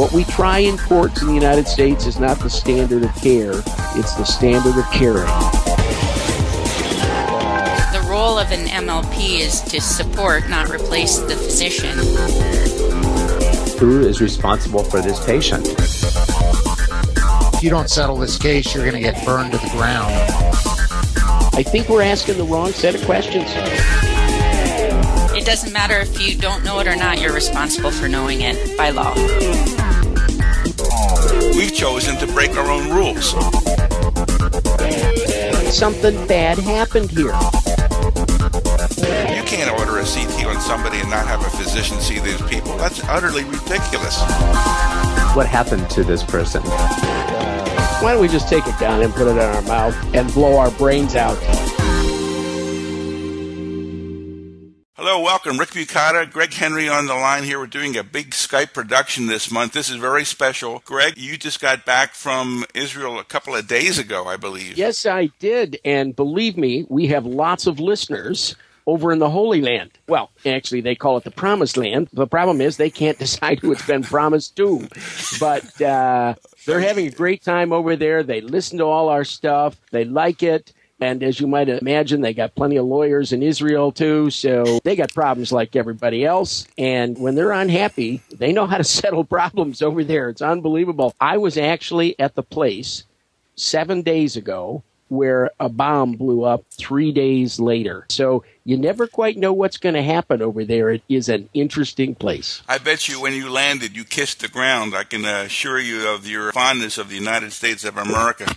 What we try in courts in the United States is not the standard of care, it's the standard of caring. The role of an MLP is to support, not replace the physician. Who is responsible for this patient? If you don't settle this case, you're going to get burned to the ground. I think we're asking the wrong set of questions. It doesn't matter if you don't know it or not, you're responsible for knowing it by law. We've chosen to break our own rules. Something bad happened here. You can't order a CT on somebody and not have a physician see these people. That's utterly ridiculous. What happened to this person? Why don't we just take it down and put it in our mouth and blow our brains out? Welcome. Rick Bukata, Greg Henry on the line here. We're doing a big Skype production this month. This is very special. Greg, you just got back from Israel a couple of days ago, I believe. Yes, I did. And believe me, we have lots of listeners over in the Holy Land. Well, actually, they call it the Promised Land. The problem is they can't decide who it's been promised to. But uh, they're having a great time over there. They listen to all our stuff, they like it. And as you might imagine, they got plenty of lawyers in Israel too. So they got problems like everybody else. And when they're unhappy, they know how to settle problems over there. It's unbelievable. I was actually at the place seven days ago where a bomb blew up three days later. So you never quite know what's going to happen over there. It is an interesting place. I bet you when you landed, you kissed the ground. I can uh, assure you of your fondness of the United States of America.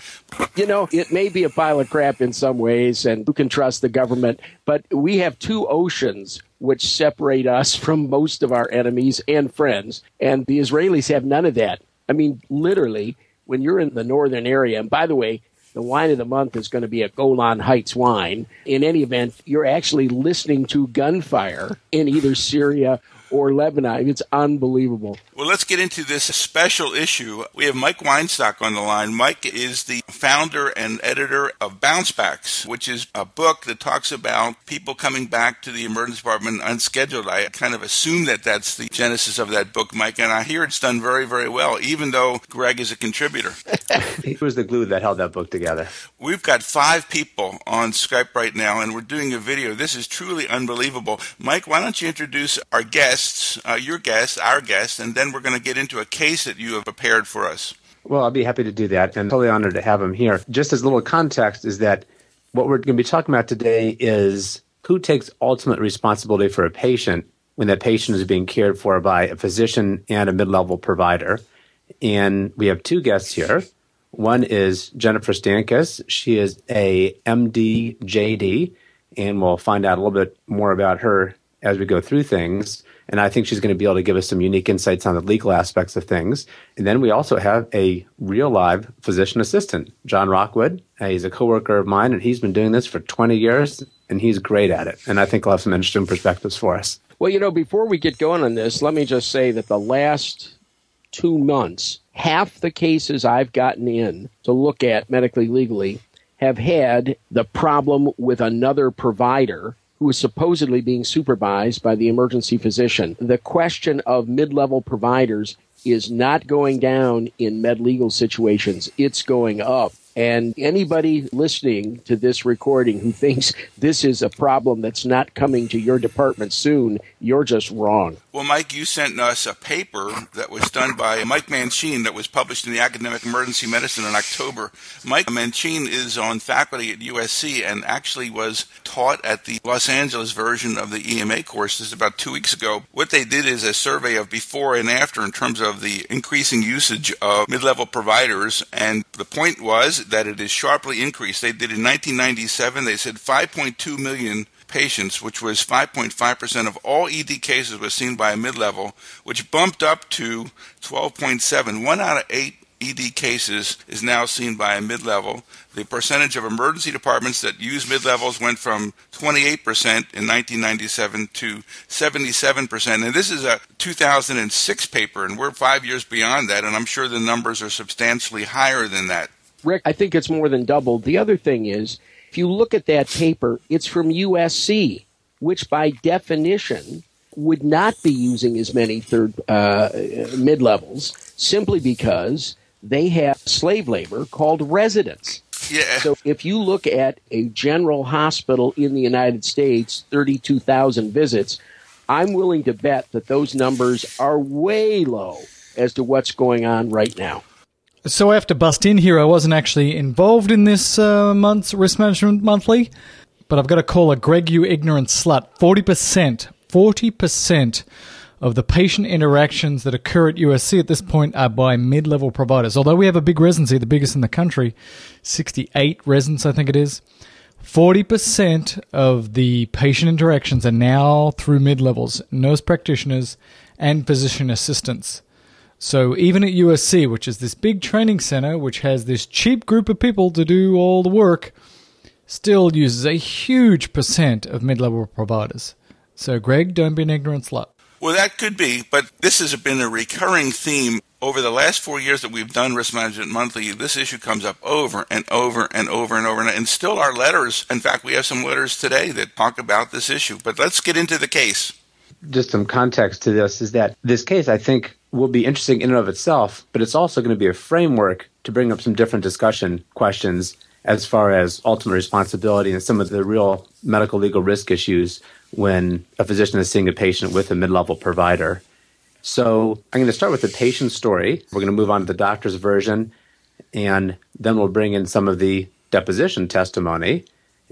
You know, it may be a pile of crap in some ways, and who can trust the government? But we have two oceans which separate us from most of our enemies and friends, and the Israelis have none of that. I mean, literally, when you're in the northern area, and by the way, the wine of the month is going to be a Golan Heights wine. In any event, you're actually listening to gunfire in either Syria or Lebanon. It's unbelievable. Well, let's get into this special issue. We have Mike Weinstock on the line. Mike is the founder and editor of Bounce Backs, which is a book that talks about people coming back to the emergency department unscheduled. I kind of assume that that's the genesis of that book, Mike, and I hear it's done very, very well, even though Greg is a contributor. he was the glue that held that book together. We've got five people on Skype right now, and we're doing a video. This is truly unbelievable. Mike, why don't you introduce our guest? Guests, uh, your guests, our guests, and then we're going to get into a case that you have prepared for us. Well, I'll be happy to do that, and totally honored to have him here. Just as a little context, is that what we're going to be talking about today is who takes ultimate responsibility for a patient when that patient is being cared for by a physician and a mid-level provider. And we have two guests here. One is Jennifer Stankus. She is a MD JD, and we'll find out a little bit more about her as we go through things. And I think she's going to be able to give us some unique insights on the legal aspects of things. And then we also have a real live physician assistant, John Rockwood. Uh, he's a coworker of mine, and he's been doing this for 20 years, and he's great at it. And I think he'll have some interesting perspectives for us. Well, you know, before we get going on this, let me just say that the last two months, half the cases I've gotten in to look at medically legally have had the problem with another provider who is supposedly being supervised by the emergency physician. The question of mid level providers is not going down in med legal situations, it's going up. And anybody listening to this recording who thinks this is a problem that's not coming to your department soon, you're just wrong. Well, Mike, you sent us a paper that was done by Mike Menchine that was published in the Academic Emergency Medicine in October. Mike Menchine is on faculty at USC and actually was taught at the Los Angeles version of the EMA courses about two weeks ago. What they did is a survey of before and after in terms of the increasing usage of mid-level providers. And the point was that it is sharply increased. They did in 1997, they said 5.2 million patients, which was 5.5% of all ED cases was seen by a mid-level, which bumped up to 12.7. One out of eight ED cases is now seen by a mid-level. The percentage of emergency departments that use mid-levels went from 28% in 1997 to 77%. And this is a 2006 paper, and we're five years beyond that, and I'm sure the numbers are substantially higher than that. Rick, I think it's more than doubled. The other thing is, if you look at that paper, it's from USC, which by definition would not be using as many third uh, mid levels. simply because they have slave labor called residents. Yeah. So if you look at a general hospital in the United States, 32,000 visits, I'm willing to bet that those numbers are way low as to what's going on right now. So I have to bust in here. I wasn't actually involved in this uh, month's Risk Management Monthly, but I've got to call a Greg, you ignorant slut. 40%, 40% of the patient interactions that occur at USC at this point are by mid level providers. Although we have a big residency, the biggest in the country, 68 residents, I think it is. 40% of the patient interactions are now through mid levels, nurse practitioners and physician assistants. So even at USC, which is this big training center, which has this cheap group of people to do all the work, still uses a huge percent of mid level providers. So, Greg, don't be an ignorant slut. Well, that could be, but this has been a recurring theme over the last four years that we've done Risk Management Monthly. This issue comes up over and over and over and over, and still our letters. In fact, we have some letters today that talk about this issue. But let's get into the case. Just some context to this is that this case, I think, will be interesting in and of itself, but it's also going to be a framework to bring up some different discussion questions as far as ultimate responsibility and some of the real medical legal risk issues when a physician is seeing a patient with a mid level provider. So I'm going to start with the patient story. We're going to move on to the doctor's version, and then we'll bring in some of the deposition testimony.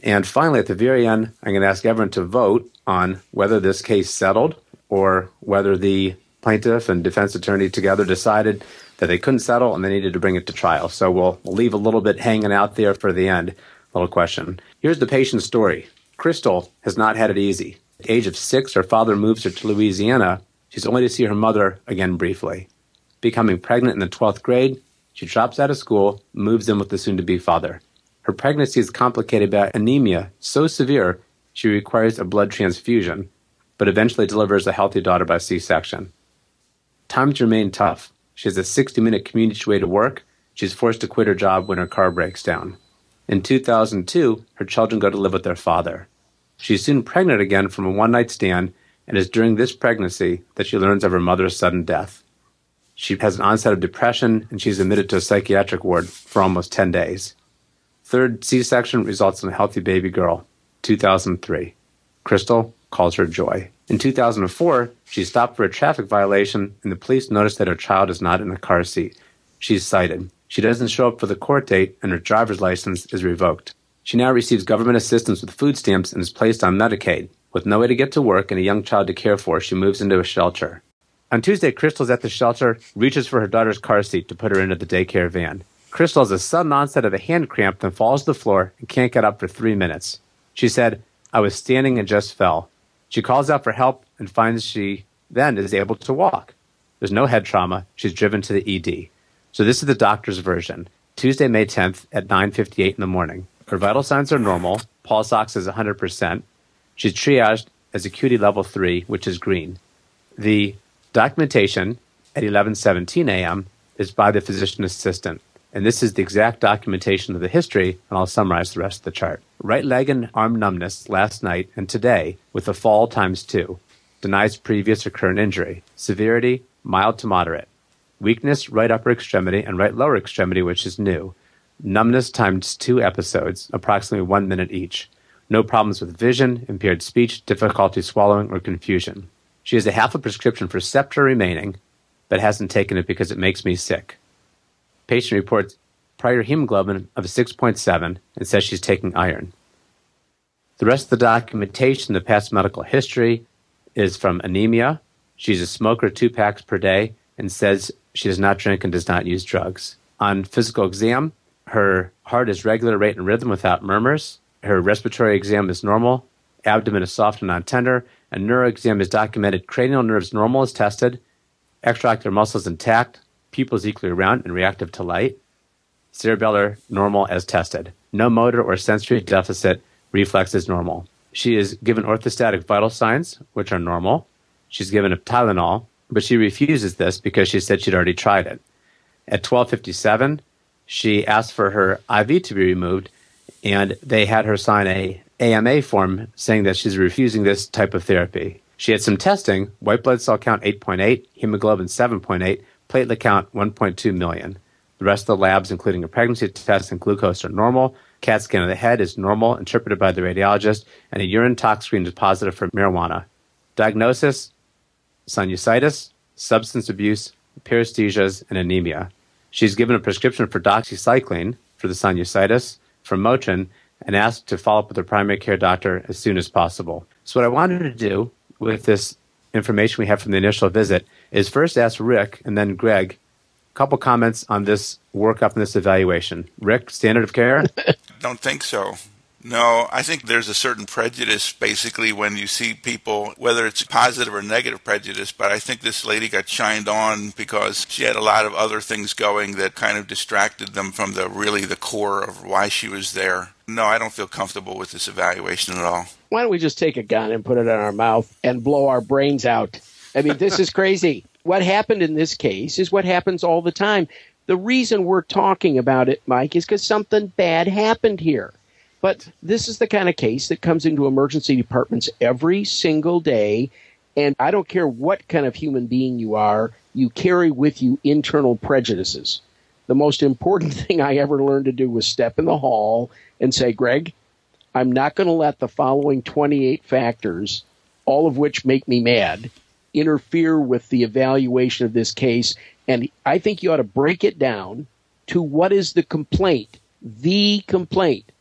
And finally, at the very end, I'm going to ask everyone to vote on whether this case settled or whether the plaintiff and defense attorney together decided that they couldn't settle and they needed to bring it to trial. So we'll, we'll leave a little bit hanging out there for the end. Little question. Here's the patient's story. Crystal has not had it easy. At age of six, her father moves her to Louisiana. She's only to see her mother again briefly. Becoming pregnant in the 12th grade, she drops out of school, moves in with the soon to be father. Her pregnancy is complicated by anemia so severe she requires a blood transfusion, but eventually delivers a healthy daughter by C section. Times remain tough. She has a 60 minute commute way to work. She's forced to quit her job when her car breaks down. In 2002, her children go to live with their father. She's soon pregnant again from a one night stand, and it's during this pregnancy that she learns of her mother's sudden death. She has an onset of depression, and she's admitted to a psychiatric ward for almost 10 days. Third C section results in a healthy baby girl. 2003. Crystal calls her Joy. In 2004, she stopped for a traffic violation, and the police noticed that her child is not in the car seat. She's cited. She doesn't show up for the court date, and her driver's license is revoked. She now receives government assistance with food stamps and is placed on Medicaid. With no way to get to work and a young child to care for, she moves into a shelter. On Tuesday, Crystal's at the shelter, reaches for her daughter's car seat to put her into the daycare van. Crystal has a sudden onset of a hand cramp, then falls to the floor and can't get up for three minutes. She said, I was standing and just fell. She calls out for help and finds she then is able to walk. There's no head trauma. She's driven to the ED. So this is the doctor's version. Tuesday, May 10th at 9:58 in the morning. Her vital signs are normal. Pulse ox is 100%. She's triaged as acuity level 3, which is green. The documentation at 11:17 a.m. is by the physician assistant. And this is the exact documentation of the history, and I'll summarize the rest of the chart. Right leg and arm numbness last night and today with a fall times two. Denies previous or current injury. Severity, mild to moderate. Weakness, right upper extremity and right lower extremity, which is new. Numbness times two episodes, approximately one minute each. No problems with vision, impaired speech, difficulty swallowing, or confusion. She has a half a prescription for Septra remaining, but hasn't taken it because it makes me sick. Patient reports prior hemoglobin of 6.7 and says she's taking iron. The rest of the documentation, the past medical history, is from anemia. She's a smoker two packs per day and says she does not drink and does not use drugs. On physical exam, her heart is regular rate and rhythm without murmurs. Her respiratory exam is normal. Abdomen is soft and non-tender. A neuro exam is documented. Cranial nerves normal is tested. Extraocular muscles intact. Pupils equally round and reactive to light. Cerebellar normal as tested. No motor or sensory deficit. Reflex is normal. She is given orthostatic vital signs, which are normal. She's given a Tylenol, but she refuses this because she said she'd already tried it. At 1257, she asked for her IV to be removed, and they had her sign a AMA form saying that she's refusing this type of therapy. She had some testing, white blood cell count 8.8, hemoglobin 7.8, platelet count 1.2 million. The rest of the labs, including a pregnancy test and glucose, are normal. CAT scan of the head is normal, interpreted by the radiologist, and a urine tox screen is positive for marijuana. Diagnosis sinusitis, substance abuse, paresthesias, and anemia. She's given a prescription for doxycycline for the sinusitis, for Motrin, and asked to follow up with her primary care doctor as soon as possible. So, what I wanted to do with this information we have from the initial visit is first ask Rick and then Greg couple comments on this workup and this evaluation. Rick, standard of care? Don't think so. No, I think there's a certain prejudice basically when you see people, whether it's positive or negative prejudice, but I think this lady got shined on because she had a lot of other things going that kind of distracted them from the really the core of why she was there. No, I don't feel comfortable with this evaluation at all. Why don't we just take a gun and put it in our mouth and blow our brains out? I mean, this is crazy. What happened in this case is what happens all the time. The reason we're talking about it, Mike, is because something bad happened here. But this is the kind of case that comes into emergency departments every single day. And I don't care what kind of human being you are, you carry with you internal prejudices. The most important thing I ever learned to do was step in the hall and say, Greg, I'm not going to let the following 28 factors, all of which make me mad, interfere with the evaluation of this case. And I think you ought to break it down to what is the complaint, the complaint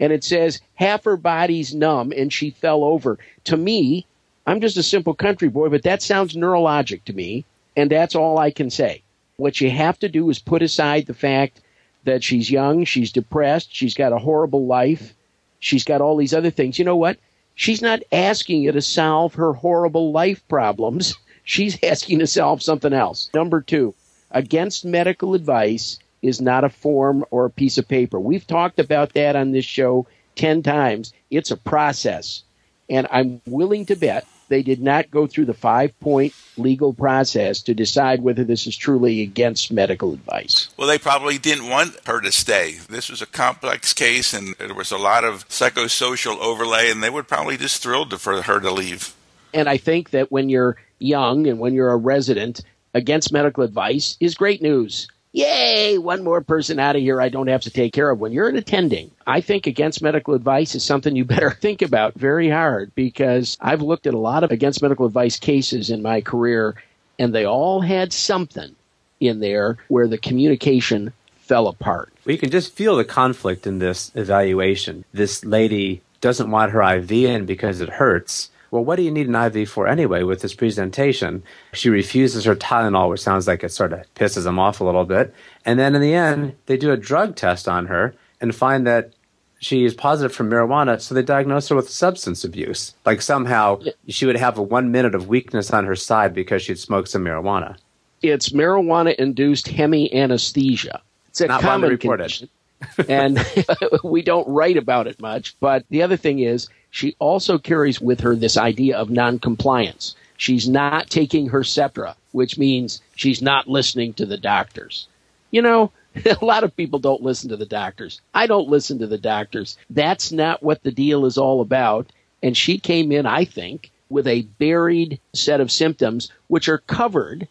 and it says half her body's numb and she fell over. To me, I'm just a simple country boy, but that sounds neurologic to me, and that's all I can say. What you have to do is put aside the fact that she's young, she's depressed, she's got a horrible life, she's got all these other things. You know what? She's not asking you to solve her horrible life problems. She's asking to solve something else. Number two, against medical advice, is not a form or a piece of paper. We've talked about that on this show 10 times. It's a process. And I'm willing to bet they did not go through the five point legal process to decide whether this is truly against medical advice. Well, they probably didn't want her to stay. This was a complex case and there was a lot of psychosocial overlay, and they were probably just thrilled for her to leave. And I think that when you're young and when you're a resident, against medical advice is great news yay, one more person out of here I don't have to take care of. When you're an attending, I think against medical advice is something you better think about very hard because I've looked at a lot of against medical advice cases in my career and they all had something in there where the communication fell apart. Well, you can just feel the conflict in this evaluation. This lady doesn't want her IV in because it hurts well, what do you need an IV for anyway with this presentation? She refuses her Tylenol, which sounds like it sort of pisses them off a little bit. And then in the end, they do a drug test on her and find that she is positive for marijuana, so they diagnose her with substance abuse. Like somehow she would have a one minute of weakness on her side because she'd smoked some marijuana. It's marijuana induced hemianesthesia. It's a Not common reported. condition. and we don't write about it much. But the other thing is, she also carries with her this idea of noncompliance. She's not taking her Septra, which means she's not listening to the doctors. You know, a lot of people don't listen to the doctors. I don't listen to the doctors. That's not what the deal is all about. And she came in, I think, with a buried set of symptoms which are covered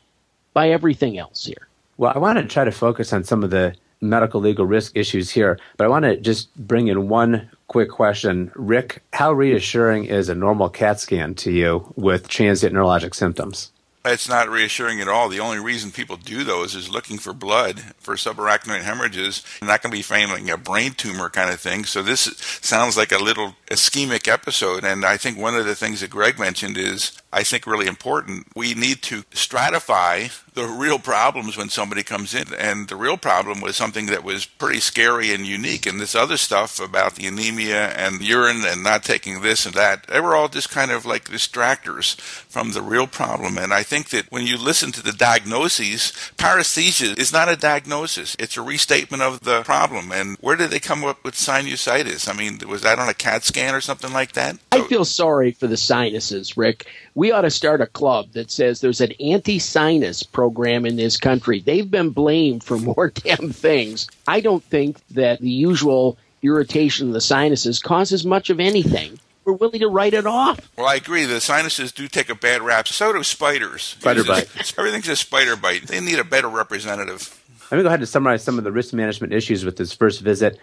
by everything else here. Well, I want to try to focus on some of the medical legal risk issues here, but I want to just bring in one quick question. Rick, how reassuring is a normal CAT scan to you with transient neurologic symptoms? It's not reassuring at all. The only reason people do those is looking for blood for subarachnoid hemorrhages. And that can be failing a brain tumor kind of thing. So this sounds like a little ischemic episode. And I think one of the things that Greg mentioned is, I think, really important. We need to stratify the real problems when somebody comes in. And the real problem was something that was pretty scary and unique. And this other stuff about the anemia and urine and not taking this and that, they were all just kind of like distractors from the real problem. And I think that when you listen to the diagnoses, paresthesia is not a diagnosis. It's a restatement of the problem. And where did they come up with sinusitis? I mean, was that on a CAT scan or something like that? I feel sorry for the sinuses, Rick. We ought to start a club that says there's an anti sinus program in this country. They've been blamed for more damn things. I don't think that the usual irritation of the sinuses causes much of anything. we're willing to write it off. Well, I agree. The sinuses do take a bad rap. So do spiders. Spider bite. Everything's a spider bite. They need a better representative. Let me go ahead and summarize some of the risk management issues with this first visit.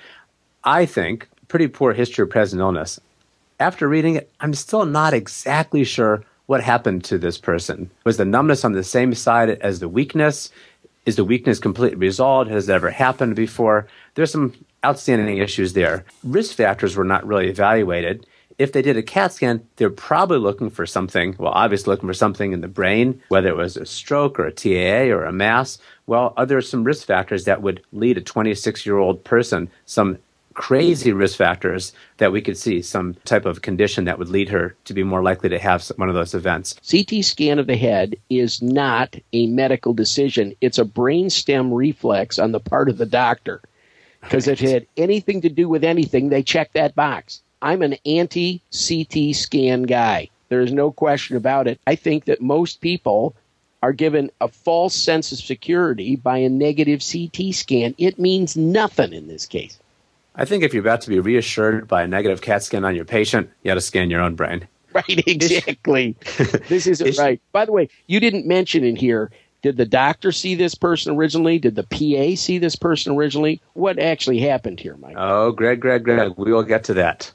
I think pretty poor history of present illness. After reading it, I'm still not exactly sure what happened to this person. Was the numbness on the same side as the weakness? Is the weakness completely resolved? Has it ever happened before? There's some outstanding issues there. Risk factors were not really evaluated. If they did a CAT scan, they're probably looking for something, well, obviously looking for something in the brain, whether it was a stroke or a TIA or a mass. Well, are there some risk factors that would lead a 26 year old person, some crazy risk factors that we could see, some type of condition that would lead her to be more likely to have one of those events. CT scan of the head is not a medical decision, it's a brainstem reflex on the part of the doctor. Because if it had anything to do with anything, they check that box. I'm an anti CT scan guy. There's no question about it. I think that most people are given a false sense of security by a negative CT scan. It means nothing in this case. I think if you're about to be reassured by a negative CAT scan on your patient, you got to scan your own brain. Right, exactly. this isn't right. By the way, you didn't mention in here did the doctor see this person originally? Did the PA see this person originally? What actually happened here, Mike? Oh, Greg, Greg, Greg, we will get to that.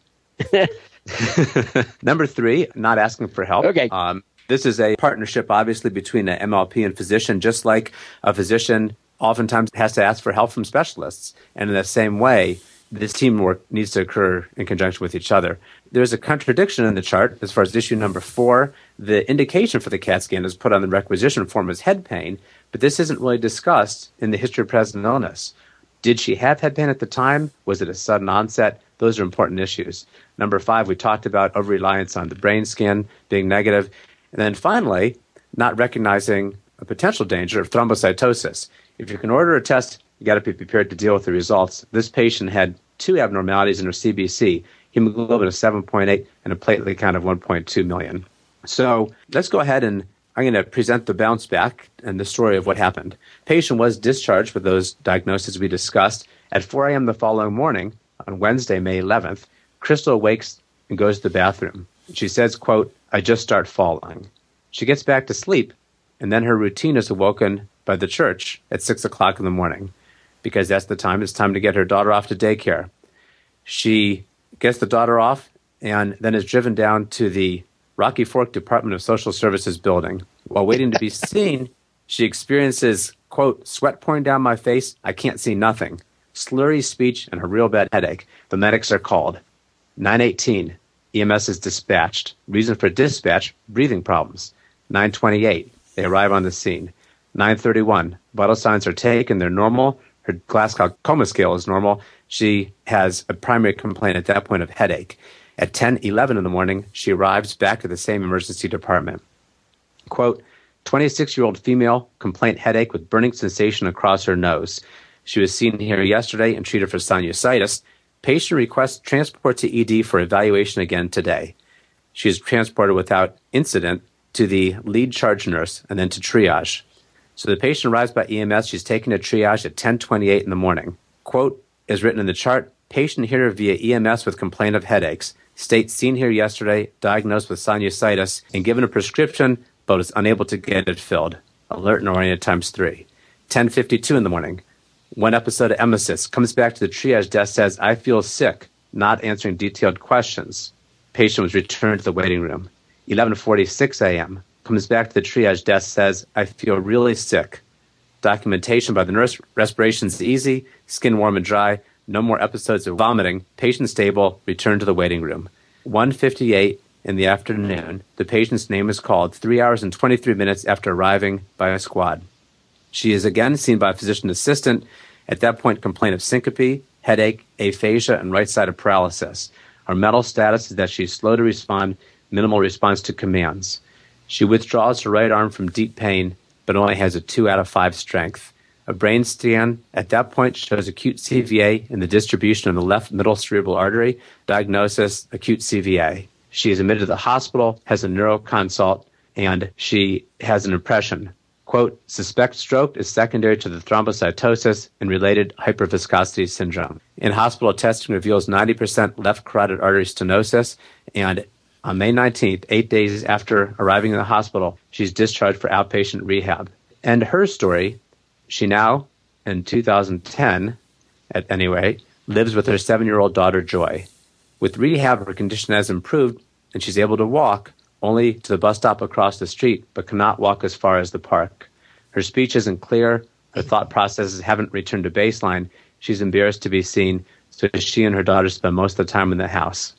Number three, not asking for help. Okay. Um, this is a partnership, obviously, between an MLP and physician, just like a physician oftentimes has to ask for help from specialists. And in the same way, this teamwork needs to occur in conjunction with each other. There's a contradiction in the chart as far as issue number four. The indication for the CAT scan is put on the requisition form as head pain, but this isn't really discussed in the history of present illness. Did she have head pain at the time? Was it a sudden onset? Those are important issues. Number five, we talked about over reliance on the brain scan being negative. And then finally, not recognizing a potential danger of thrombocytosis. If you can order a test, you got to be prepared to deal with the results. This patient had two abnormalities in her CBC, hemoglobin of 7.8 and a platelet count of 1.2 million. So let's go ahead and I'm going to present the bounce back and the story of what happened. Patient was discharged with those diagnoses we discussed at 4 a.m. the following morning on Wednesday, May 11th. Crystal wakes and goes to the bathroom. She says, quote, I just start falling. She gets back to sleep, and then her routine is awoken by the church at 6 o'clock in the morning because that's the time it's time to get her daughter off to daycare. She gets the daughter off and then is driven down to the Rocky Fork Department of Social Services building. While waiting to be seen, she experiences, quote, sweat pouring down my face. I can't see nothing. Slurry speech and a real bad headache. The medics are called. 918. EMS is dispatched. Reason for dispatch, breathing problems. 928. They arrive on the scene. 931. Vital signs are taken. They're normal. Her Glasgow coma scale is normal. She has a primary complaint at that point of headache. At 10, 11 in the morning, she arrives back at the same emergency department. Quote, 26 year old female, complaint headache with burning sensation across her nose. She was seen here yesterday and treated for sinusitis. Patient requests transport to ED for evaluation again today. She is transported without incident to the lead charge nurse and then to triage. So the patient arrives by EMS. She's taken to triage at 10:28 in the morning. Quote is written in the chart. Patient here via EMS with complaint of headaches. State seen here yesterday, diagnosed with sinusitis, and given a prescription, but is unable to get it filled. Alert and oriented times three. 10:52 in the morning. One episode of emesis comes back to the triage desk. Says I feel sick. Not answering detailed questions. Patient was returned to the waiting room. 11:46 a.m comes back to the triage desk, says, I feel really sick. Documentation by the nurse, respiration's easy, skin warm and dry, no more episodes of vomiting, patient stable, return to the waiting room. 1.58 in the afternoon, the patient's name is called three hours and 23 minutes after arriving by a squad. She is again seen by a physician assistant. At that point, complaint of syncope, headache, aphasia, and right sided paralysis. Her mental status is that she's slow to respond, minimal response to commands. She withdraws her right arm from deep pain, but only has a 2 out of 5 strength. A brain scan at that point shows acute CVA in the distribution of the left middle cerebral artery. Diagnosis acute CVA. She is admitted to the hospital, has a neuro consult, and she has an impression. Quote, suspect stroke is secondary to the thrombocytosis and related hyperviscosity syndrome. In hospital testing reveals 90% left carotid artery stenosis, and on May 19th, eight days after arriving in the hospital, she's discharged for outpatient rehab. And her story, she now, in 2010, at any rate, lives with her seven year old daughter, Joy. With rehab, her condition has improved, and she's able to walk only to the bus stop across the street, but cannot walk as far as the park. Her speech isn't clear, her thought processes haven't returned to baseline. She's embarrassed to be seen, so she and her daughter spend most of the time in the house.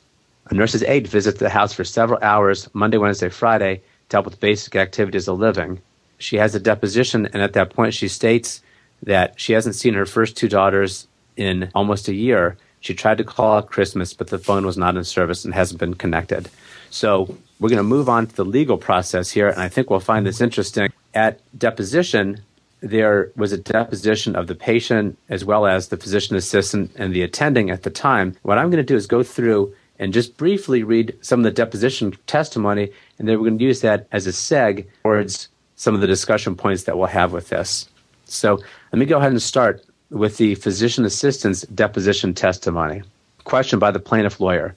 A nurse's aide visits the house for several hours, Monday, Wednesday, Friday, to help with basic activities of living. She has a deposition, and at that point, she states that she hasn't seen her first two daughters in almost a year. She tried to call at Christmas, but the phone was not in service and hasn't been connected. So we're going to move on to the legal process here, and I think we'll find this interesting. At deposition, there was a deposition of the patient as well as the physician assistant and the attending at the time. What I'm going to do is go through and just briefly read some of the deposition testimony, and then we're going to use that as a seg towards some of the discussion points that we'll have with this. So let me go ahead and start with the physician assistant's deposition testimony. Question by the plaintiff lawyer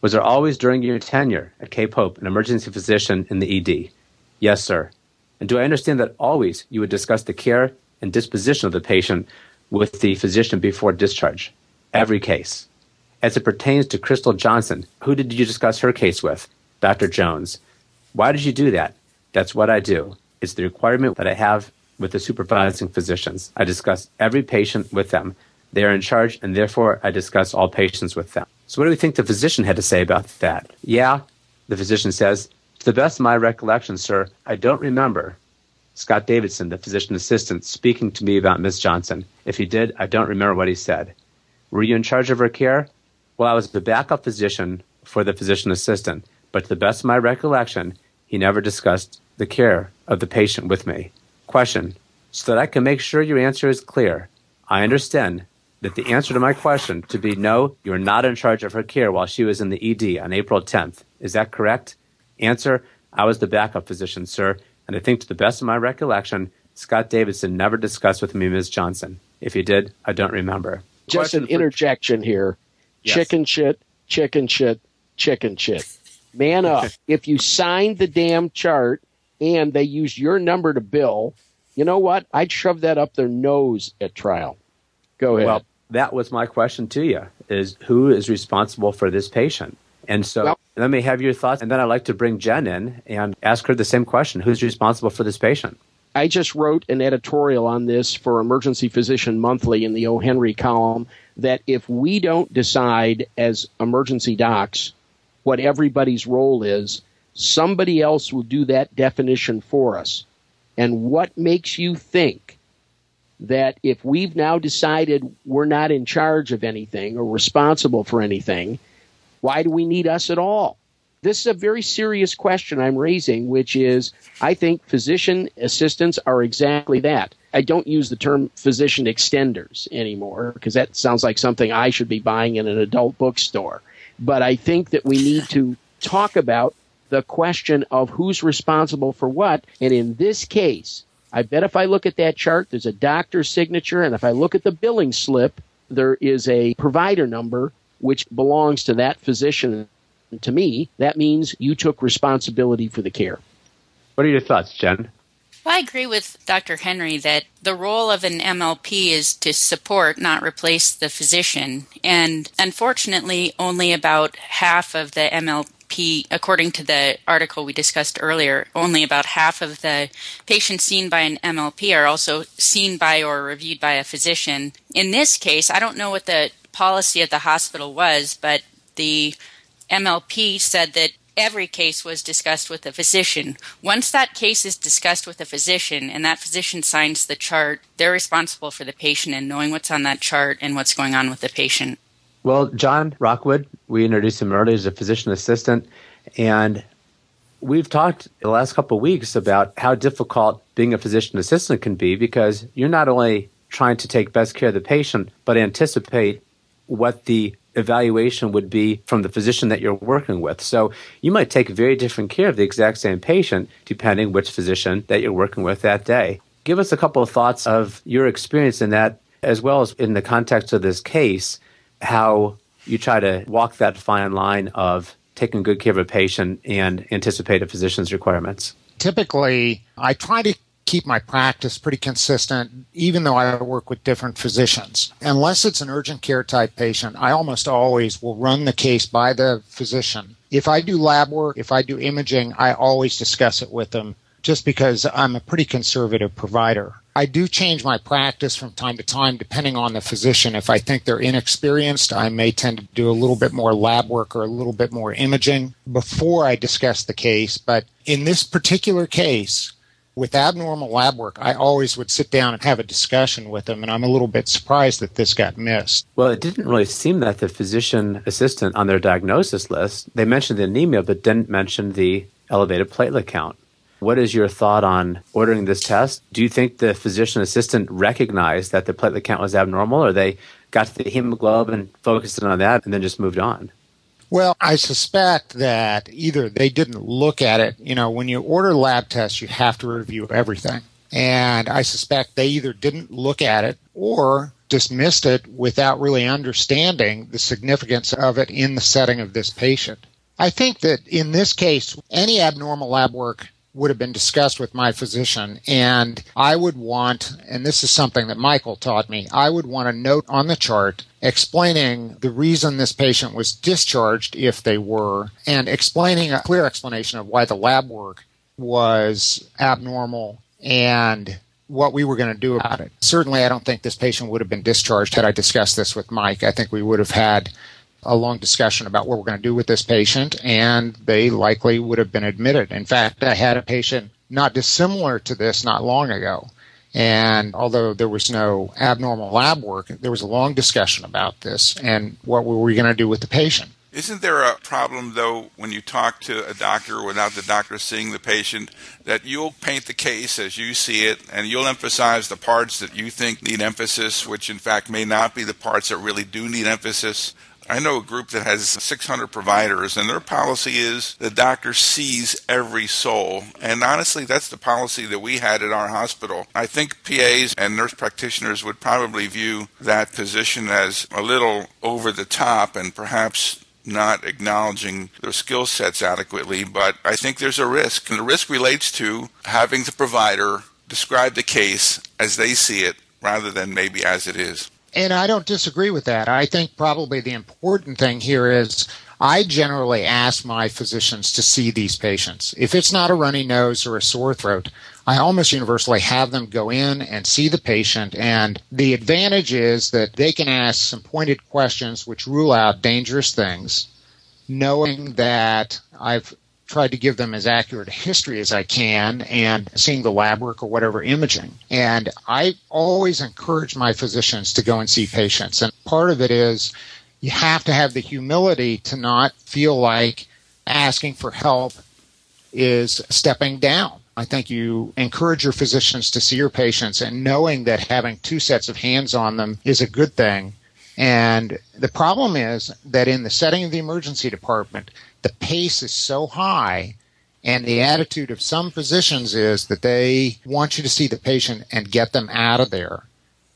Was there always during your tenure at Cape Hope an emergency physician in the ED? Yes, sir. And do I understand that always you would discuss the care and disposition of the patient with the physician before discharge? Every case. As it pertains to Crystal Johnson, who did you discuss her case with? Dr. Jones. Why did you do that? That's what I do. It's the requirement that I have with the supervising physicians. I discuss every patient with them. They are in charge, and therefore I discuss all patients with them. So, what do we think the physician had to say about that? Yeah, the physician says, to the best of my recollection, sir, I don't remember Scott Davidson, the physician assistant, speaking to me about Miss Johnson. If he did, I don't remember what he said. Were you in charge of her care? Well, I was the backup physician for the physician assistant, but to the best of my recollection, he never discussed the care of the patient with me. Question. So that I can make sure your answer is clear, I understand that the answer to my question to be no, you are not in charge of her care while she was in the ED on April 10th. Is that correct? Answer. I was the backup physician, sir, and I think to the best of my recollection, Scott Davidson never discussed with me Ms. Johnson. If he did, I don't remember. Just Question an for- interjection here. Yes. Chicken shit, chicken shit, chicken shit. Man up. if you signed the damn chart and they used your number to bill, you know what? I'd shove that up their nose at trial. Go ahead. Well, that was my question to you: is who is responsible for this patient? And so, Well- let me have your thoughts, and then I'd like to bring Jen in and ask her the same question: Who's responsible for this patient? I just wrote an editorial on this for Emergency Physician Monthly in the O. Henry column that if we don't decide as emergency docs what everybody's role is, somebody else will do that definition for us. And what makes you think that if we've now decided we're not in charge of anything or responsible for anything, why do we need us at all? This is a very serious question I'm raising, which is I think physician assistants are exactly that. I don't use the term physician extenders anymore because that sounds like something I should be buying in an adult bookstore. But I think that we need to talk about the question of who's responsible for what. And in this case, I bet if I look at that chart, there's a doctor's signature. And if I look at the billing slip, there is a provider number which belongs to that physician. And to me, that means you took responsibility for the care. What are your thoughts, Jen? Well, I agree with Dr. Henry that the role of an MLP is to support, not replace the physician. And unfortunately, only about half of the MLP, according to the article we discussed earlier, only about half of the patients seen by an MLP are also seen by or reviewed by a physician. In this case, I don't know what the policy at the hospital was, but the MLP said that every case was discussed with a physician. Once that case is discussed with a physician and that physician signs the chart, they're responsible for the patient and knowing what's on that chart and what's going on with the patient. Well, John Rockwood, we introduced him earlier as a physician assistant, and we've talked the last couple of weeks about how difficult being a physician assistant can be because you're not only trying to take best care of the patient, but anticipate what the evaluation would be from the physician that you're working with. So you might take very different care of the exact same patient depending which physician that you're working with that day. Give us a couple of thoughts of your experience in that, as well as in the context of this case, how you try to walk that fine line of taking good care of a patient and anticipate a physician's requirements. Typically, I try to keep my practice pretty consistent, even though I work with different physicians. Unless it's an urgent care type patient, I almost always will run the case by the physician. If I do lab work, if I do imaging, I always discuss it with them just because I'm a pretty conservative provider. I do change my practice from time to time depending on the physician. If I think they're inexperienced, I may tend to do a little bit more lab work or a little bit more imaging before I discuss the case. But in this particular case, with abnormal lab work, I always would sit down and have a discussion with them, and I'm a little bit surprised that this got missed. Well, it didn't really seem that the physician assistant on their diagnosis list, they mentioned the anemia, but didn't mention the elevated platelet count. What is your thought on ordering this test? Do you think the physician assistant recognized that the platelet count was abnormal, or they got to the hemoglobin, and focused on that, and then just moved on? Well, I suspect that either they didn't look at it. You know, when you order lab tests, you have to review everything. And I suspect they either didn't look at it or dismissed it without really understanding the significance of it in the setting of this patient. I think that in this case, any abnormal lab work would have been discussed with my physician. And I would want, and this is something that Michael taught me, I would want a note on the chart explaining the reason this patient was discharged, if they were, and explaining a clear explanation of why the lab work was abnormal and what we were going to do about it. Certainly, I don't think this patient would have been discharged had I discussed this with Mike. I think we would have had a long discussion about what we're going to do with this patient, and they likely would have been admitted. In fact, I had a patient not dissimilar to this not long ago. And although there was no abnormal lab work, there was a long discussion about this and what we were we going to do with the patient. Isn't there a problem, though, when you talk to a doctor without the doctor seeing the patient, that you'll paint the case as you see it and you'll emphasize the parts that you think need emphasis, which in fact may not be the parts that really do need emphasis? I know a group that has 600 providers, and their policy is the doctor sees every soul. And honestly, that's the policy that we had at our hospital. I think PAs and nurse practitioners would probably view that position as a little over the top and perhaps not acknowledging their skill sets adequately. But I think there's a risk, and the risk relates to having the provider describe the case as they see it rather than maybe as it is. And I don't disagree with that. I think probably the important thing here is I generally ask my physicians to see these patients. If it's not a runny nose or a sore throat, I almost universally have them go in and see the patient. And the advantage is that they can ask some pointed questions which rule out dangerous things, knowing that I've tried to give them as accurate a history as I can and seeing the lab work or whatever imaging. And I always encourage my physicians to go and see patients. And part of it is you have to have the humility to not feel like asking for help is stepping down. I think you encourage your physicians to see your patients and knowing that having two sets of hands on them is a good thing. And the problem is that in the setting of the emergency department, the pace is so high and the attitude of some physicians is that they want you to see the patient and get them out of there.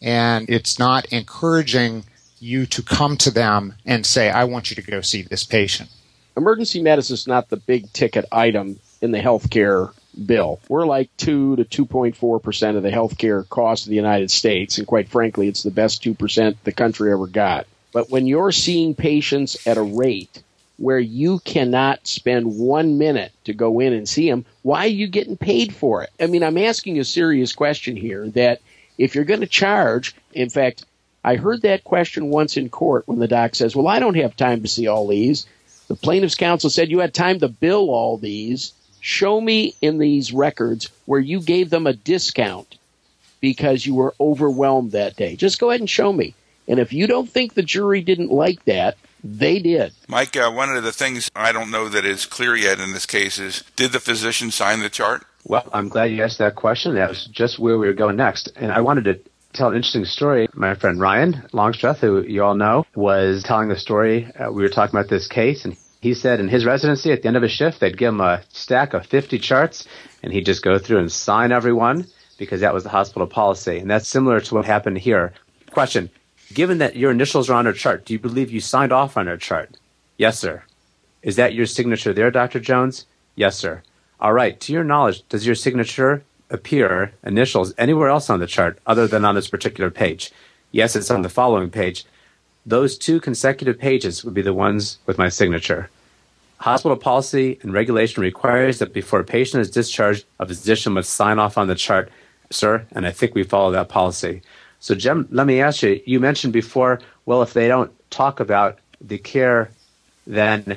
And it's not encouraging you to come to them and say, I want you to go see this patient. Emergency medicine is not the big ticket item in the healthcare bill. We're like 2 to 2.4% of the healthcare cost of the United States. And quite frankly, it's the best 2% the country ever got. But when you're seeing patients at a rate where you cannot spend one minute to go in and see them, why are you getting paid for it? I mean, I'm asking a serious question here that if you're going to charge, in fact, I heard that question once in court when the doc says, Well, I don't have time to see all these. The plaintiff's counsel said, You had time to bill all these. Show me in these records where you gave them a discount because you were overwhelmed that day. Just go ahead and show me. And if you don't think the jury didn't like that, they did. Mike, uh, one of the things I don't know that is clear yet in this case is did the physician sign the chart? Well, I'm glad you asked that question. That was just where we were going next. And I wanted to tell an interesting story. My friend Ryan Longstreth, who you all know, was telling the story. Uh, we were talking about this case, and he said in his residency, at the end of his shift, they'd give him a stack of 50 charts, and he'd just go through and sign everyone because that was the hospital policy. And that's similar to what happened here. Question Given that your initials are on a chart, do you believe you signed off on a chart? Yes, sir. Is that your signature there, Dr. Jones? Yes, sir. All right. To your knowledge, does your signature appear, initials, anywhere else on the chart other than on this particular page? Yes, it's on the following page. Those two consecutive pages would be the ones with my signature. Hospital policy and regulation requires that before a patient is discharged, a physician must sign off on the chart, sir, and I think we follow that policy. So, Jim, let me ask you you mentioned before, well, if they don't talk about the care, then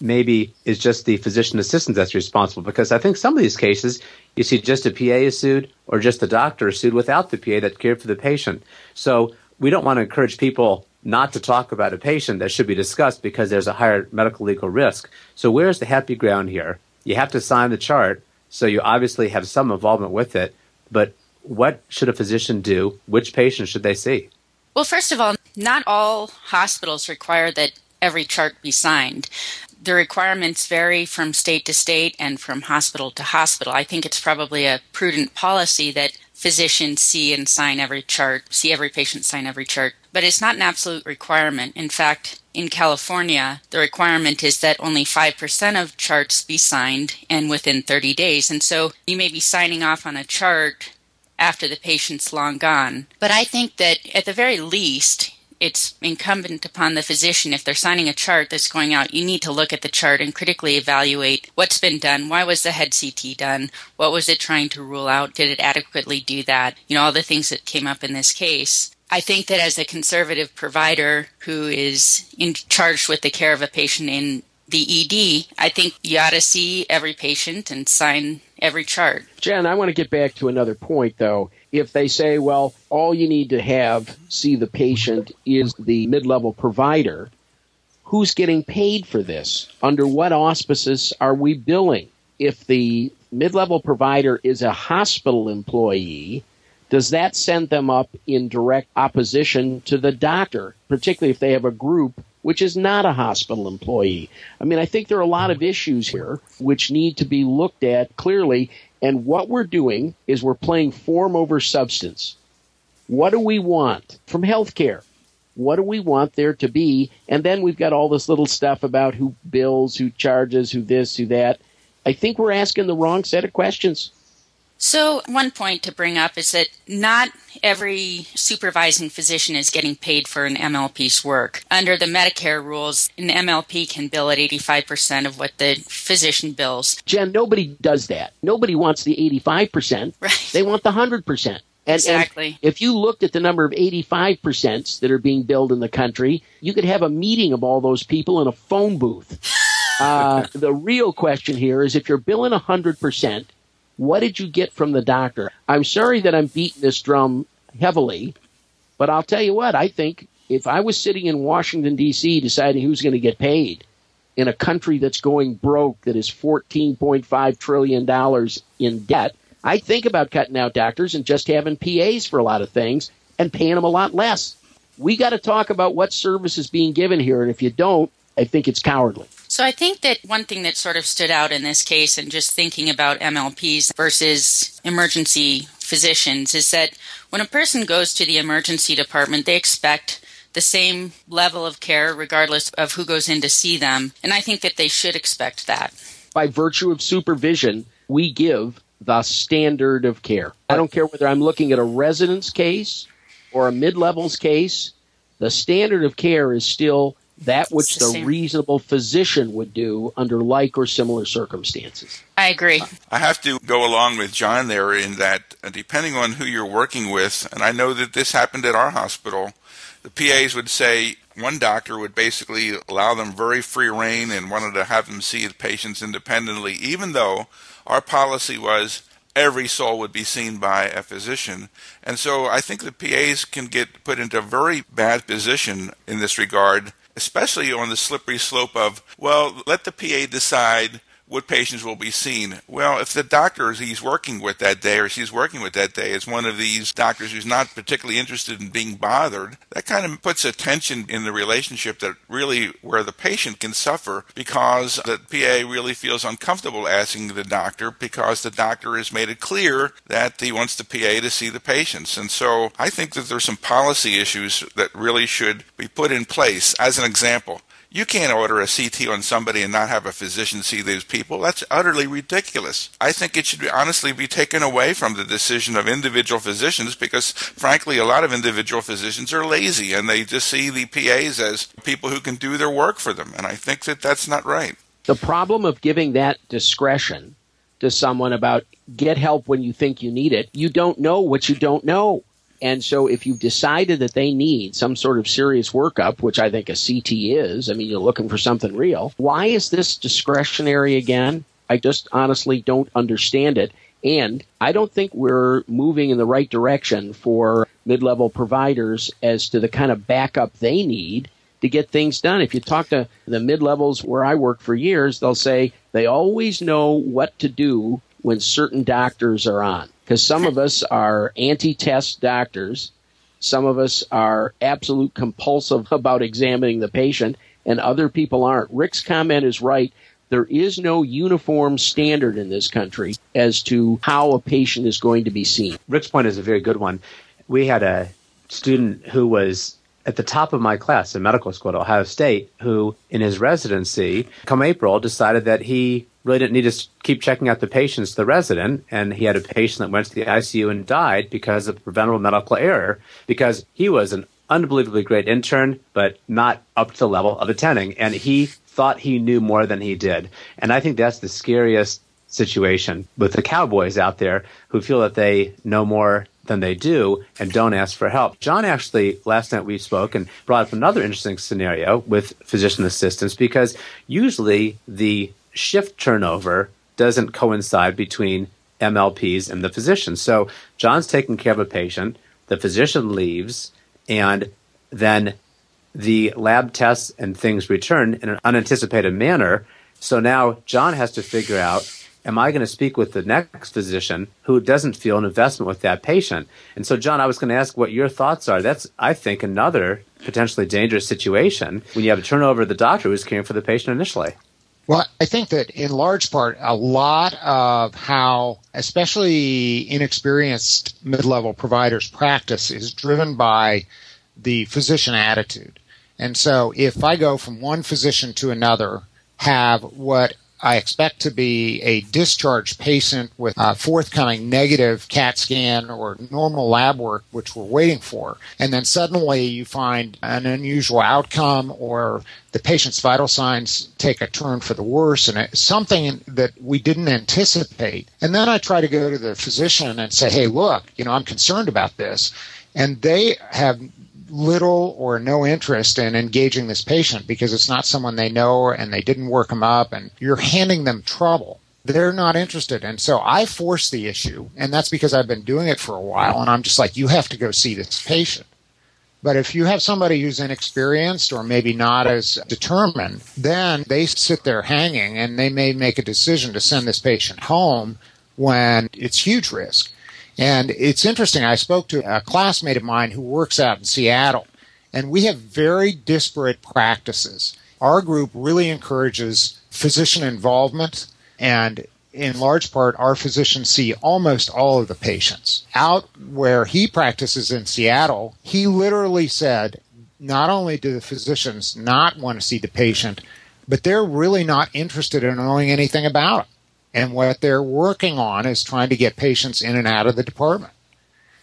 maybe it's just the physician assistant that's responsible. Because I think some of these cases, you see just a PA is sued or just the doctor is sued without the PA that cared for the patient. So, we don't want to encourage people not to talk about a patient that should be discussed because there's a higher medical legal risk. So where's the happy ground here? You have to sign the chart, so you obviously have some involvement with it, but what should a physician do? Which patient should they see? Well, first of all, not all hospitals require that every chart be signed. The requirements vary from state to state and from hospital to hospital. I think it's probably a prudent policy that physicians see and sign every chart, see every patient sign every chart. But it's not an absolute requirement. In fact, in California, the requirement is that only 5% of charts be signed and within 30 days. And so you may be signing off on a chart after the patient's long gone. But I think that at the very least, it's incumbent upon the physician, if they're signing a chart that's going out, you need to look at the chart and critically evaluate what's been done. Why was the head CT done? What was it trying to rule out? Did it adequately do that? You know, all the things that came up in this case. I think that as a conservative provider who is in charge with the care of a patient in the ED, I think you ought to see every patient and sign every chart. Jen, I want to get back to another point, though if they say, well, all you need to have see the patient is the mid level provider, who's getting paid for this? Under what auspices are we billing? If the mid level provider is a hospital employee, does that send them up in direct opposition to the doctor, particularly if they have a group which is not a hospital employee? I mean, I think there are a lot of issues here which need to be looked at clearly and what we're doing is we're playing form over substance. What do we want from healthcare? What do we want there to be? And then we've got all this little stuff about who bills, who charges, who this, who that. I think we're asking the wrong set of questions. So, one point to bring up is that not every supervising physician is getting paid for an MLP's work. Under the Medicare rules, an MLP can bill at 85% of what the physician bills. Jen, nobody does that. Nobody wants the 85%. Right. They want the 100%. And, exactly. And if you looked at the number of 85% that are being billed in the country, you could have a meeting of all those people in a phone booth. uh, the real question here is if you're billing 100%, what did you get from the doctor? I'm sorry that I'm beating this drum heavily, but I'll tell you what, I think if I was sitting in Washington, D.C., deciding who's going to get paid in a country that's going broke, that is $14.5 trillion in debt, I'd think about cutting out doctors and just having PAs for a lot of things and paying them a lot less. We got to talk about what service is being given here, and if you don't, I think it's cowardly. So I think that one thing that sort of stood out in this case, and just thinking about MLPs versus emergency physicians, is that when a person goes to the emergency department, they expect the same level of care regardless of who goes in to see them. And I think that they should expect that. By virtue of supervision, we give the standard of care. I don't care whether I'm looking at a residence case or a mid levels case, the standard of care is still that which the, the reasonable physician would do under like or similar circumstances. I agree. I have to go along with John there in that uh, depending on who you're working with, and I know that this happened at our hospital, the PAs would say one doctor would basically allow them very free rein and wanted to have them see the patients independently, even though our policy was every soul would be seen by a physician. And so I think the PAs can get put into a very bad position in this regard especially on the slippery slope of, well, let the PA decide what patients will be seen. Well, if the doctor he's working with that day or she's working with that day is one of these doctors who's not particularly interested in being bothered, that kind of puts a tension in the relationship that really where the patient can suffer because the PA really feels uncomfortable asking the doctor because the doctor has made it clear that he wants the PA to see the patients. And so I think that there's some policy issues that really should be put in place. As an example, you can't order a CT on somebody and not have a physician see those people. That's utterly ridiculous. I think it should be, honestly be taken away from the decision of individual physicians because, frankly, a lot of individual physicians are lazy and they just see the PAs as people who can do their work for them. And I think that that's not right. The problem of giving that discretion to someone about get help when you think you need it, you don't know what you don't know. And so if you've decided that they need some sort of serious workup, which I think a CT is, I mean, you're looking for something real, why is this discretionary again? I just honestly don't understand it. And I don't think we're moving in the right direction for mid level providers as to the kind of backup they need to get things done. If you talk to the mid levels where I worked for years, they'll say they always know what to do when certain doctors are on because some of us are anti-test doctors, some of us are absolute compulsive about examining the patient, and other people aren't. Rick's comment is right. There is no uniform standard in this country as to how a patient is going to be seen. Rick's point is a very good one. We had a student who was at the top of my class in medical school at Ohio State who, in his residency, come April, decided that he really didn't need to keep checking out the patients, the resident, and he had a patient that went to the ICU and died because of preventable medical error because he was an unbelievably great intern, but not up to the level of attending. And he thought he knew more than he did. And I think that's the scariest situation with the cowboys out there who feel that they know more than they do and don't ask for help. John actually, last night we spoke and brought up another interesting scenario with physician assistants because usually the shift turnover doesn't coincide between MLPs and the physician. So John's taking care of a patient, the physician leaves, and then the lab tests and things return in an unanticipated manner. So now John has to figure out am I going to speak with the next physician who doesn't feel an investment with that patient? And so, John, I was going to ask what your thoughts are. That's, I think, another potentially dangerous situation when you have a turnover of the doctor who's caring for the patient initially. Well, I think that in large part, a lot of how, especially inexperienced mid level providers practice is driven by the physician attitude. And so if I go from one physician to another, have what I expect to be a discharged patient with a forthcoming negative CAT scan or normal lab work, which we're waiting for. And then suddenly you find an unusual outcome or the patient's vital signs take a turn for the worse and it's something that we didn't anticipate. And then I try to go to the physician and say, hey, look, you know, I'm concerned about this. And they have little or no interest in engaging this patient because it's not someone they know and they didn't work them up and you're handing them trouble. They're not interested. And so I force the issue. And that's because I've been doing it for a while. And I'm just like, you have to go see this patient. But if you have somebody who's inexperienced or maybe not as determined, then they sit there hanging and they may make a decision to send this patient home when it's huge risk. And it's interesting. I spoke to a classmate of mine who works out in Seattle, and we have very disparate practices. Our group really encourages physician involvement, and in large part, our physicians see almost all of the patients. Out where he practices in Seattle, he literally said, not only do the physicians not want to see the patient, but they're really not interested in knowing anything about it. And what they're working on is trying to get patients in and out of the department.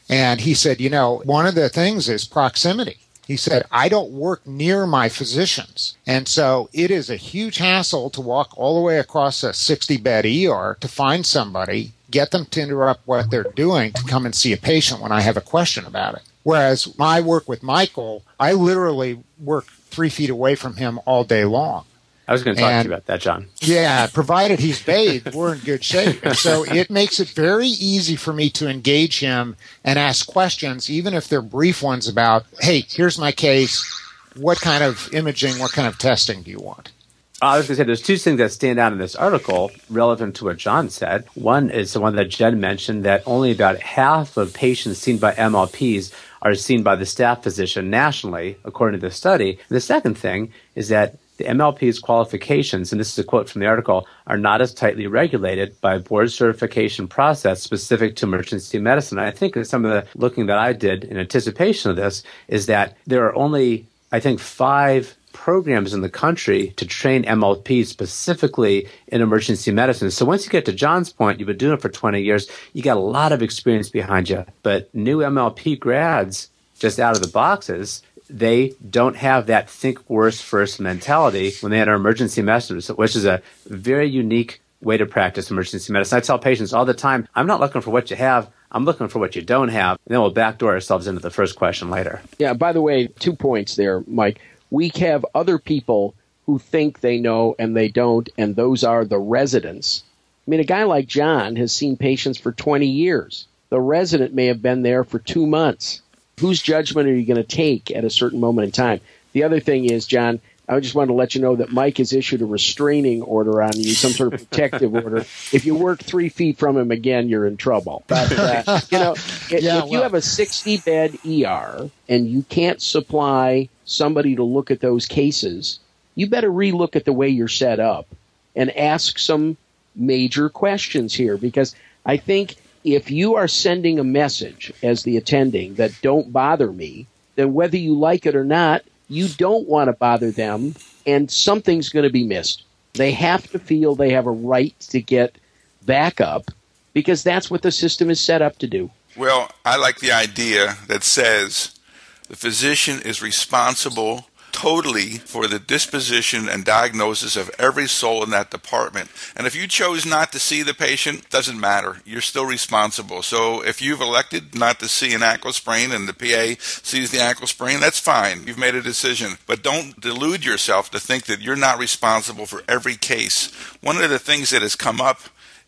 And he said, you know, one of the things is proximity. He said, I don't work near my physicians. And so it is a huge hassle to walk all the way across a 60 bed ER to find somebody, get them to interrupt what they're doing to come and see a patient when I have a question about it. Whereas my work with Michael, I literally work three feet away from him all day long. I was going to talk and, to you about that, John. Yeah, provided he's bathed, we're in good shape. So it makes it very easy for me to engage him and ask questions, even if they're brief ones about, hey, here's my case. What kind of imaging, what kind of testing do you want? Uh, I was going to say there's two things that stand out in this article relevant to what John said. One is the one that Jen mentioned that only about half of patients seen by MLPs are seen by the staff physician nationally, according to the study. And the second thing is that the MLP's qualifications, and this is a quote from the article, are not as tightly regulated by board certification process specific to emergency medicine. I think that some of the looking that I did in anticipation of this is that there are only, I think, five programs in the country to train MLPs specifically in emergency medicine. So once you get to John's point, you've been doing it for 20 years, you got a lot of experience behind you. But new MLP grads, just out of the boxes, they don't have that think worse first mentality when they enter emergency medicine, which is a very unique way to practice emergency medicine. I tell patients all the time, I'm not looking for what you have. I'm looking for what you don't have. And then we'll backdoor ourselves into the first question later. Yeah, by the way, two points there, Mike. We have other people who think they know and they don't, and those are the residents. I mean, a guy like John has seen patients for 20 years. The resident may have been there for two months whose judgment are you going to take at a certain moment in time? The other thing is, John, I just wanted to let you know that Mike has issued a restraining order on you, some sort of protective order. If you work three feet from him again, you're in trouble. But uh, you know, if, yeah, if well. you have a 60 bed ER and you can't supply somebody to look at those cases, you better relook at the way you're set up and ask some major questions here because I think if you are sending a message as the attending that don't bother me, then whether you like it or not, you don't want to bother them and something's going to be missed. They have to feel they have a right to get backup because that's what the system is set up to do. Well, I like the idea that says the physician is responsible totally for the disposition and diagnosis of every soul in that department. And if you chose not to see the patient, doesn't matter. You're still responsible. So if you've elected not to see an ankle sprain and the PA sees the ankle sprain, that's fine. You've made a decision. But don't delude yourself to think that you're not responsible for every case. One of the things that has come up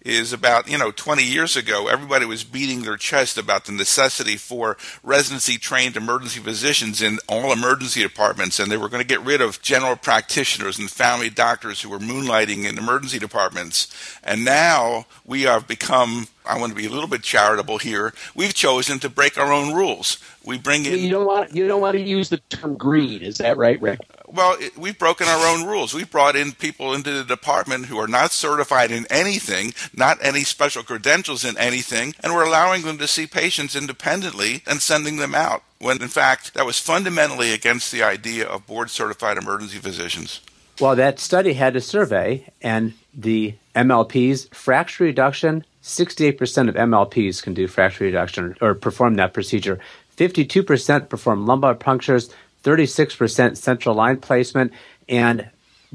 is about, you know, 20 years ago, everybody was beating their chest about the necessity for residency trained emergency physicians in all emergency departments, and they were going to get rid of general practitioners and family doctors who were moonlighting in emergency departments. And now we have become, I want to be a little bit charitable here, we've chosen to break our own rules. We bring in. You don't want you don't want to use the term greed, is that right, Rick? Well, it, we've broken our own rules. We've brought in people into the department who are not certified in anything, not any special credentials in anything, and we're allowing them to see patients independently and sending them out. When in fact, that was fundamentally against the idea of board certified emergency physicians. Well, that study had a survey, and the MLPs, fracture reduction, 68% of MLPs can do fracture reduction or perform that procedure. 52% perform lumbar punctures, 36% central line placement. And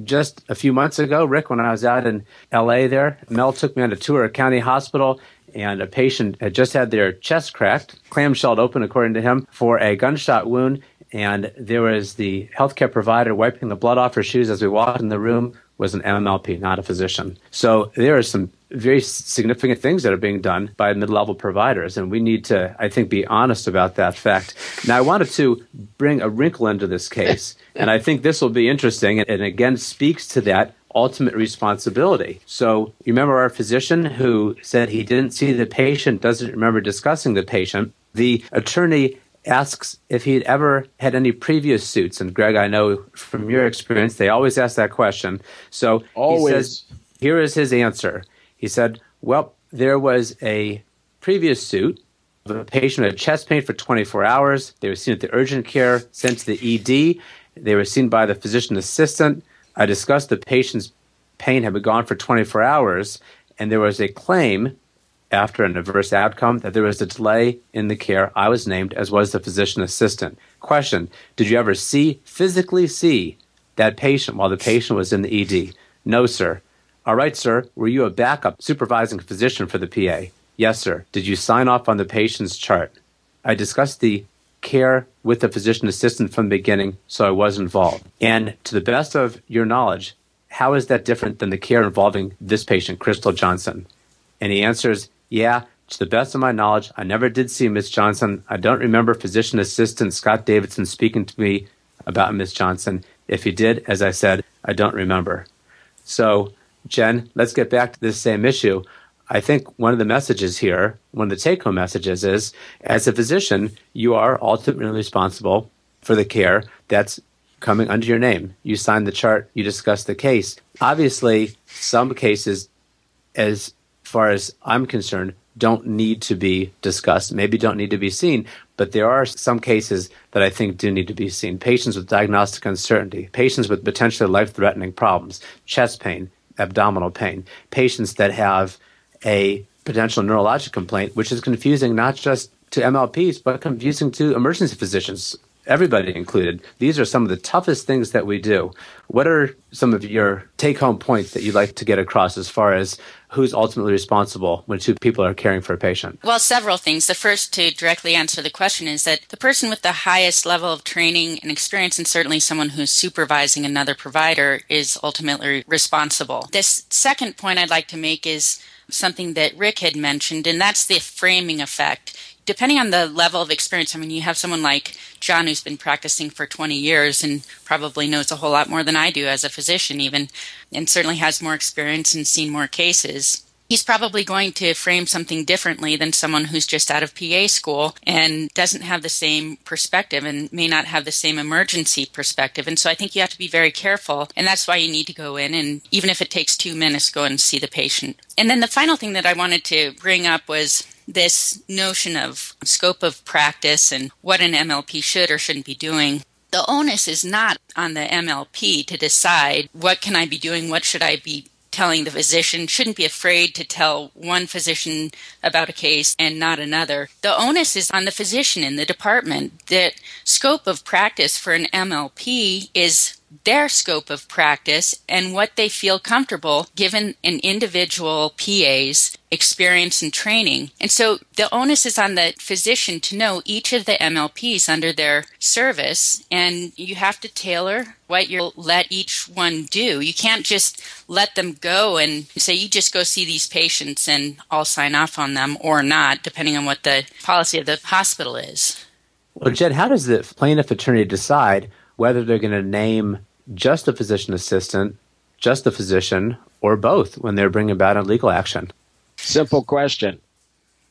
just a few months ago, Rick, when I was out in LA there, Mel took me on a tour of County Hospital and a patient had just had their chest cracked, clamshelled open, according to him, for a gunshot wound. And there was the healthcare provider wiping the blood off her shoes as we walked in the room was an MLP, not a physician. So there are some very significant things that are being done by mid-level providers, and we need to, I think, be honest about that fact. Now, I wanted to bring a wrinkle into this case, and I think this will be interesting, and again speaks to that ultimate responsibility. So, you remember our physician who said he didn't see the patient, doesn't remember discussing the patient. The attorney asks if he'd ever had any previous suits. And Greg, I know from your experience, they always ask that question. So always. he says, here is his answer. He said, well, there was a previous suit a patient with chest pain for 24 hours. They were seen at the urgent care, sent to the ED. They were seen by the physician assistant. I discussed the patient's pain had been gone for 24 hours, and there was a claim after an adverse outcome that there was a delay in the care, I was named as was the physician assistant. Question Did you ever see, physically see, that patient while the patient was in the ED? No, sir. All right, sir. Were you a backup supervising physician for the PA? Yes, sir. Did you sign off on the patient's chart? I discussed the care with the physician assistant from the beginning, so I was involved. And to the best of your knowledge, how is that different than the care involving this patient, Crystal Johnson? And he answers, yeah, to the best of my knowledge, I never did see Miss Johnson. I don't remember physician assistant Scott Davidson speaking to me about Miss Johnson. If he did, as I said, I don't remember. So, Jen, let's get back to this same issue. I think one of the messages here, one of the take home messages is as a physician, you are ultimately responsible for the care that's coming under your name. You sign the chart, you discuss the case. Obviously, some cases, as far as I'm concerned, don't need to be discussed, maybe don't need to be seen, but there are some cases that I think do need to be seen. Patients with diagnostic uncertainty, patients with potentially life threatening problems, chest pain, abdominal pain, patients that have a potential neurologic complaint, which is confusing not just to MLPs, but confusing to emergency physicians, everybody included. These are some of the toughest things that we do. What are some of your take home points that you'd like to get across as far as who's ultimately responsible when two people are caring for a patient? Well, several things. The first to directly answer the question is that the person with the highest level of training and experience, and certainly someone who's supervising another provider, is ultimately responsible. This second point I'd like to make is something that Rick had mentioned, and that's the framing effect. Depending on the level of experience, I mean, you have someone like John who's been practicing for 20 years and probably knows a whole lot more than I do as a physician, even, and certainly has more experience and seen more cases he's probably going to frame something differently than someone who's just out of PA school and doesn't have the same perspective and may not have the same emergency perspective. And so I think you have to be very careful. And that's why you need to go in and even if it takes two minutes, go and see the patient. And then the final thing that I wanted to bring up was this notion of scope of practice and what an MLP should or shouldn't be doing the onus is not on the MLP to decide what can I be doing, what should I be telling the physician shouldn't be afraid to tell one physician about a case and not another. The onus is on the physician in the department. The scope of practice for an MLP is their scope of practice and what they feel comfortable given an individual PA's experience and training. And so the onus is on the physician to know each of the MLPs under their service, and you have to tailor what you'll let each one do. You can't just let them go and say, you just go see these patients and I'll sign off on them or not, depending on what the policy of the hospital is. Well, Jed, how does the plaintiff attorney decide whether they're going to name just a physician assistant, just a physician, or both when they're bringing about a legal action? Simple question.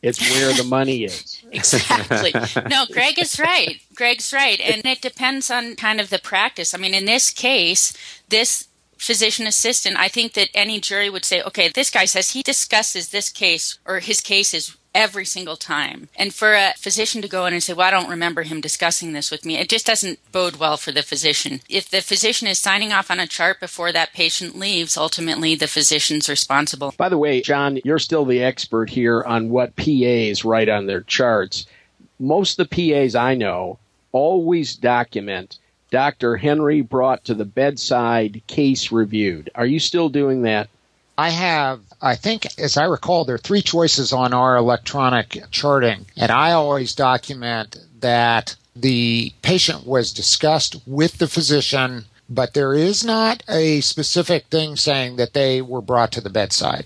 It's where the money is. exactly. No, Greg is right. Greg's right. And it depends on kind of the practice. I mean, in this case, this physician assistant, I think that any jury would say, okay, this guy says he discusses this case or his case is every single time. And for a physician to go in and say, well, I don't remember him discussing this with me, it just doesn't bode well for the physician. If the physician is signing off on a chart before that patient leaves, ultimately the physician's responsible. By the way, John, you're still the expert here on what PAs write on their charts. Most of the PAs I know always document Dr. Henry brought to the bedside case reviewed. Are you still doing that? I have, I think, as I recall, there are three choices on our electronic charting, and I always document that the patient was discussed with the physician, but there is not a specific thing saying that they were brought to the bedside.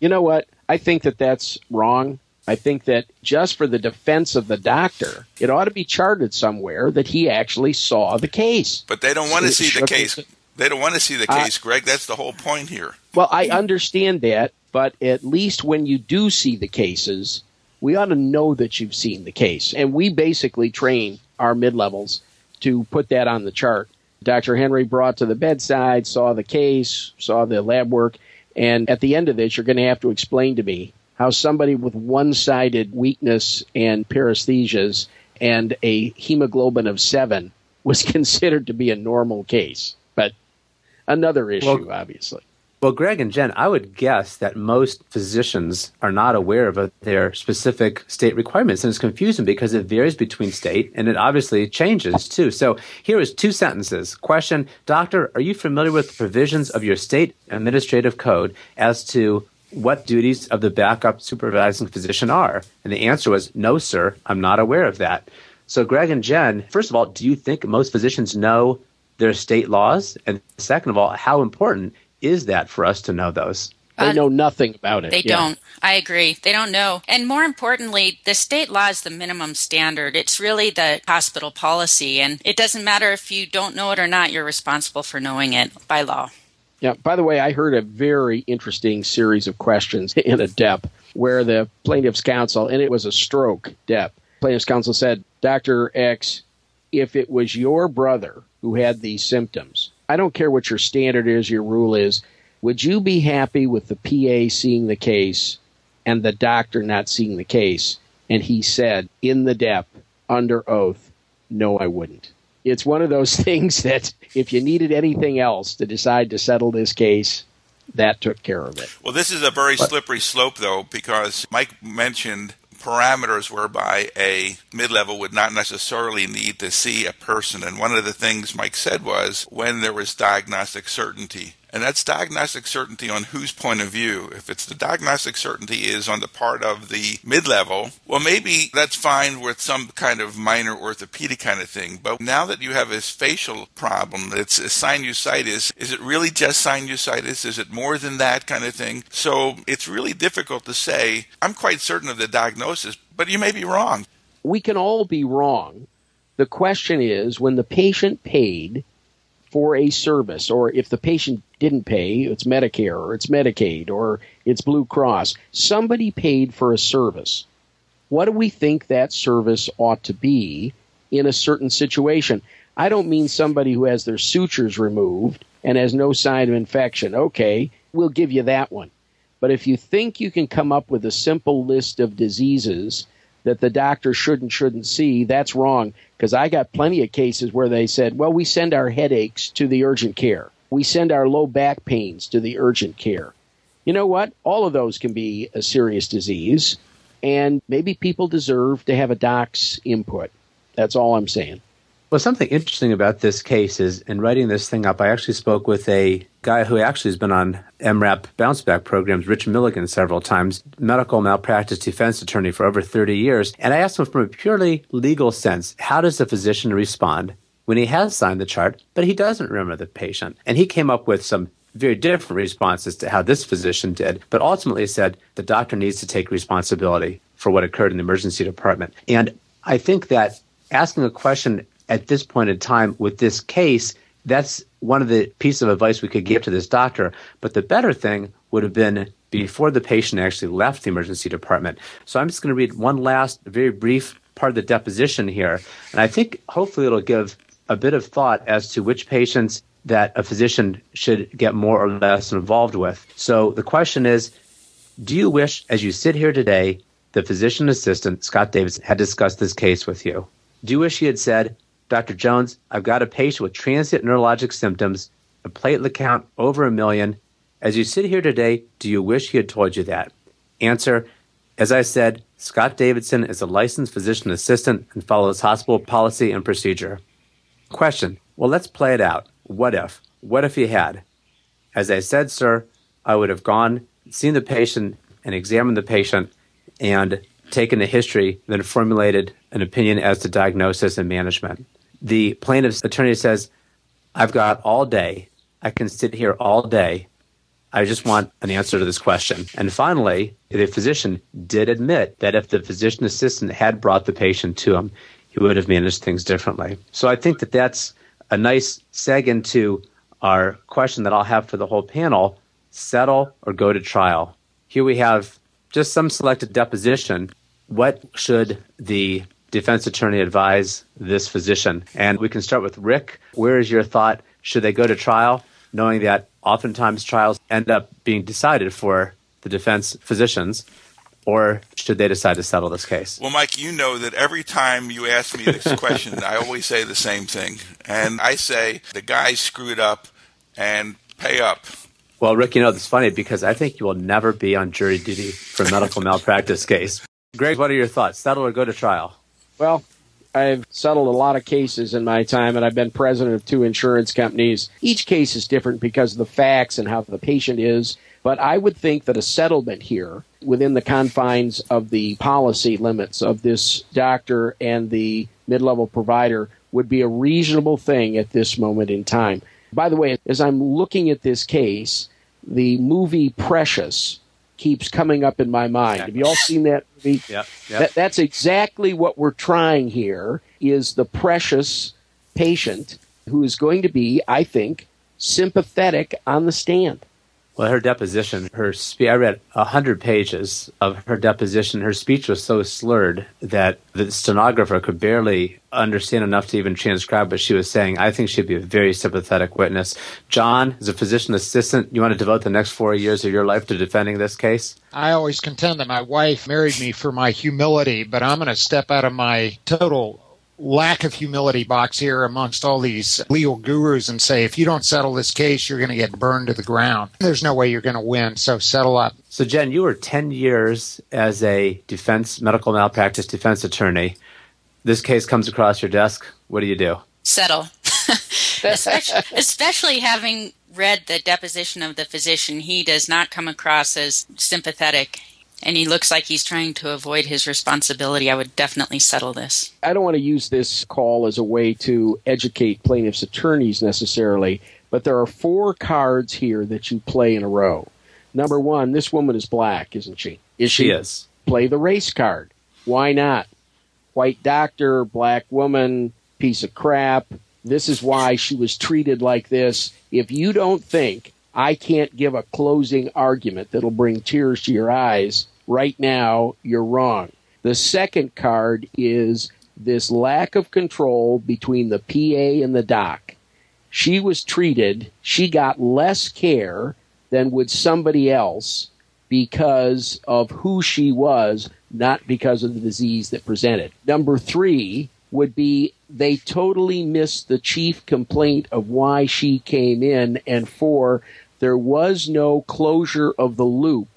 You know what? I think that that's wrong. I think that just for the defense of the doctor, it ought to be charted somewhere that he actually saw the case. But they don't want to see the case. They don't want to see the case, uh, Greg. That's the whole point here. Well, I understand that, but at least when you do see the cases, we ought to know that you've seen the case. And we basically train our mid levels to put that on the chart. Dr. Henry brought to the bedside, saw the case, saw the lab work, and at the end of this, you're going to have to explain to me how somebody with one sided weakness and paresthesias and a hemoglobin of seven was considered to be a normal case. But another issue, well, obviously. Well, Greg and Jen, I would guess that most physicians are not aware of their specific state requirements, and it's confusing because it varies between state, and it obviously changes too. So here is two sentences. Question: Doctor, are you familiar with the provisions of your state administrative code as to what duties of the backup supervising physician are? And the answer was, no, sir, I'm not aware of that. So, Greg and Jen, first of all, do you think most physicians know their state laws? And second of all, how important is that for us to know those? They uh, know nothing about it. They yeah. don't. I agree. They don't know. And more importantly, the state law is the minimum standard. It's really the hospital policy. And it doesn't matter if you don't know it or not, you're responsible for knowing it by law. Yeah. By the way, I heard a very interesting series of questions in a DEP where the plaintiff's counsel, and it was a stroke DEP, plaintiff's counsel said, Dr. X, if it was your brother who had these symptoms, I don't care what your standard is, your rule is, would you be happy with the PA seeing the case and the doctor not seeing the case? And he said in the DEP, under oath, no, I wouldn't. It's one of those things that if you needed anything else to decide to settle this case, that took care of it. Well, this is a very slippery slope, though, because Mike mentioned parameters whereby a mid level would not necessarily need to see a person. And one of the things Mike said was when there was diagnostic certainty. And that's diagnostic certainty on whose point of view. If it's the diagnostic certainty is on the part of the mid level, well, maybe that's fine with some kind of minor orthopedic kind of thing. But now that you have this facial problem, it's a sinusitis. Is it really just sinusitis? Is it more than that kind of thing? So it's really difficult to say. I'm quite certain of the diagnosis, but you may be wrong. We can all be wrong. The question is when the patient paid for a service, or if the patient didn't pay, it's Medicare or it's Medicaid or it's Blue Cross, somebody paid for a service. What do we think that service ought to be in a certain situation? I don't mean somebody who has their sutures removed and has no sign of infection. Okay, we'll give you that one. But if you think you can come up with a simple list of diseases that the doctor should and shouldn't see, that's wrong. Because I got plenty of cases where they said, well, we send our headaches to the urgent care. We send our low back pains to the urgent care. You know what? All of those can be a serious disease. And maybe people deserve to have a doc's input. That's all I'm saying. Well, something interesting about this case is in writing this thing up, I actually spoke with a guy who actually has been on EM:RAP bounce back programs, Rich Milligan, several times, medical malpractice defense attorney for over 30 years. And I asked him from a purely legal sense, how does a physician respond when he has signed the chart, but he doesn't remember the patient? And he came up with some very different responses to how this physician did, but ultimately said the doctor needs to take responsibility for what occurred in the emergency department. And I think that asking a question at this point in time with this case, that's one of the pieces of advice we could give to this doctor. But the better thing would have been before the patient actually left the emergency department. So I'm just going to read one last, very brief part of the deposition here. And I think hopefully it'll give a bit of thought as to which patients that a physician should get more or less involved with. So the question is Do you wish, as you sit here today, the physician assistant, Scott Davis, had discussed this case with you? Do you wish he had said, Dr. Jones, I've got a patient with transient neurologic symptoms, a platelet count over a million. As you sit here today, do you wish he had told you that? Answer As I said, Scott Davidson is a licensed physician assistant and follows hospital policy and procedure. Question Well, let's play it out. What if? What if he had? As I said, sir, I would have gone, seen the patient, and examined the patient and taken a history, then formulated an opinion as to diagnosis and management. The plaintiff's attorney says, I've got all day. I can sit here all day. I just want an answer to this question. And finally, the physician did admit that if the physician assistant had brought the patient to him, he would have managed things differently. So I think that that's a nice seg into our question that I'll have for the whole panel settle or go to trial. Here we have just some selected deposition. What should the defense attorney advise this physician? And we can start with Rick. Where is your thought? Should they go to trial, knowing that oftentimes trials end up being decided for the defense physicians? Or should they decide to settle this case? Well, Mike, you know that every time you ask me this question, I always say the same thing. And I say the guy screwed up and pay up. Well, Rick, you know, it's funny because I think you will never be on jury duty for a medical malpractice case. Greg, what are your thoughts? Settle or go to trial? Well, I've settled a lot of cases in my time, and I've been president of two insurance companies. Each case is different because of the facts and how the patient is. But I would think that a settlement here, within the confines of the policy limits of this doctor and the mid level provider, would be a reasonable thing at this moment in time. By the way, as I'm looking at this case, the movie Precious keeps coming up in my mind. Have you all seen that movie? Yep, yep. That, that's exactly what we're trying here is the precious patient who is going to be, I think, sympathetic on the stand. Well, her deposition, her spe- I read a hundred pages of her deposition. Her speech was so slurred that the stenographer could barely understand enough to even transcribe what she was saying. I think she'd be a very sympathetic witness. John, as a physician assistant, you want to devote the next four years of your life to defending this case? I always contend that my wife married me for my humility, but I'm going to step out of my total lack of humility box here amongst all these legal gurus and say, if you don't settle this case, you're going to get burned to the ground. There's no way you're going to win, so settle up. So, Jen, you were 10 years as a defense, medical malpractice defense attorney. This case comes across your desk. What do you do? Settle. especially, especially having read the deposition of the physician, he does not come across as sympathetic and he looks like he's trying to avoid his responsibility, I would definitely settle this. I don't want to use this call as a way to educate plaintiffs' attorneys necessarily, but there are four cards here that you play in a row. Number one, this woman is black, isn't she? Is she? She is. Play the race card. Why not? White doctor, black woman, piece of crap. This is why she was treated like this. If you don't think I can't give a closing argument that'll bring tears to your eyes, right now, you're wrong. The second card is this lack of control between the PA and the doc. She was treated, she got less care than would somebody else because of who she was, not because of the disease that presented. Number three would be they totally missed the chief complaint of why she came in. And four, there was no closure of the loop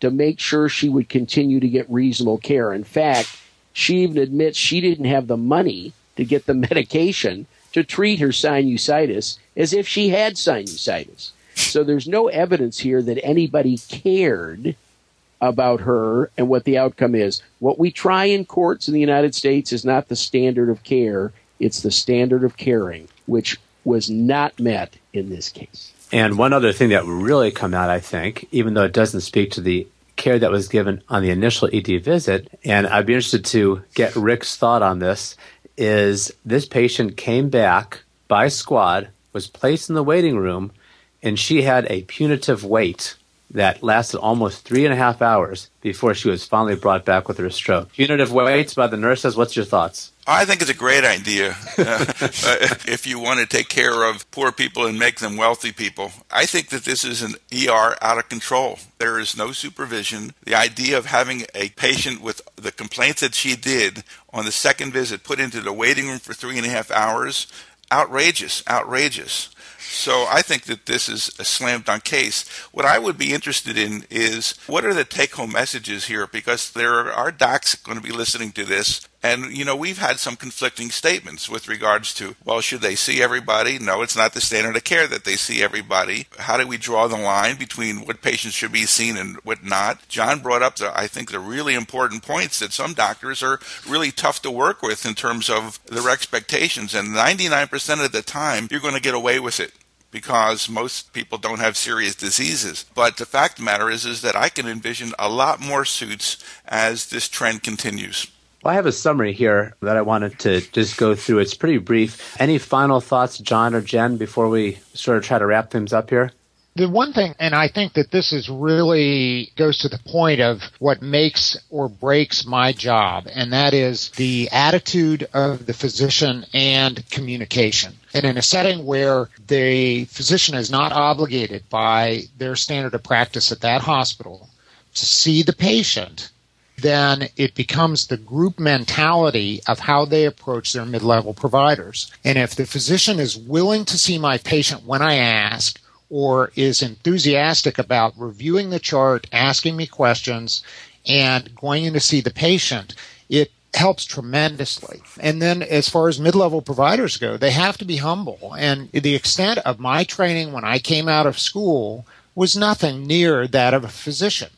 to make sure she would continue to get reasonable care. In fact, she even admits she didn't have the money to get the medication to treat her sinusitis as if she had sinusitis. So there's no evidence here that anybody cared about her and what the outcome is. What we try in courts in the United States is not the standard of care, it's the standard of caring, which was not met in this case. And one other thing that will really come out, I think, even though it doesn't speak to the care that was given on the initial ED visit, and I'd be interested to get Rick's thought on this, is this patient came back by squad, was placed in the waiting room, and she had a punitive wait that lasted almost three and a half hours before she was finally brought back with her stroke. Punitive waits by the nurses. What's your thoughts? I think it's a great idea uh, if you want to take care of poor people and make them wealthy people. I think that this is an ER out of control. There is no supervision. The idea of having a patient with the complaints that she did on the second visit put into the waiting room for three and a half hours, outrageous, outrageous. So I think that this is a slam dunk case. What I would be interested in is what are the take home messages here? Because there are docs going to be listening to this. And, you know, we've had some conflicting statements with regards to, well, should they see everybody? No, it's not the standard of care that they see everybody. How do we draw the line between what patients should be seen and what not? John brought up, the, I think, the really important points that some doctors are really tough to work with in terms of their expectations. And 99% of the time, you're going to get away with it because most people don't have serious diseases. But the fact of the matter is, is that I can envision a lot more suits as this trend continues. Well, I have a summary here that I wanted to just go through. It's pretty brief. Any final thoughts, John or Jen, before we sort of try to wrap things up here? The one thing, and I think that this is really goes to the point of what makes or breaks my job, and that is the attitude of the physician and communication. And in a setting where the physician is not obligated by their standard of practice at that hospital to see the patient, then it becomes the group mentality of how they approach their mid level providers. And if the physician is willing to see my patient when I ask, or is enthusiastic about reviewing the chart, asking me questions, and going in to see the patient, it helps tremendously. And then as far as mid-level providers go, they have to be humble. And the extent of my training when I came out of school was nothing near that of a physician.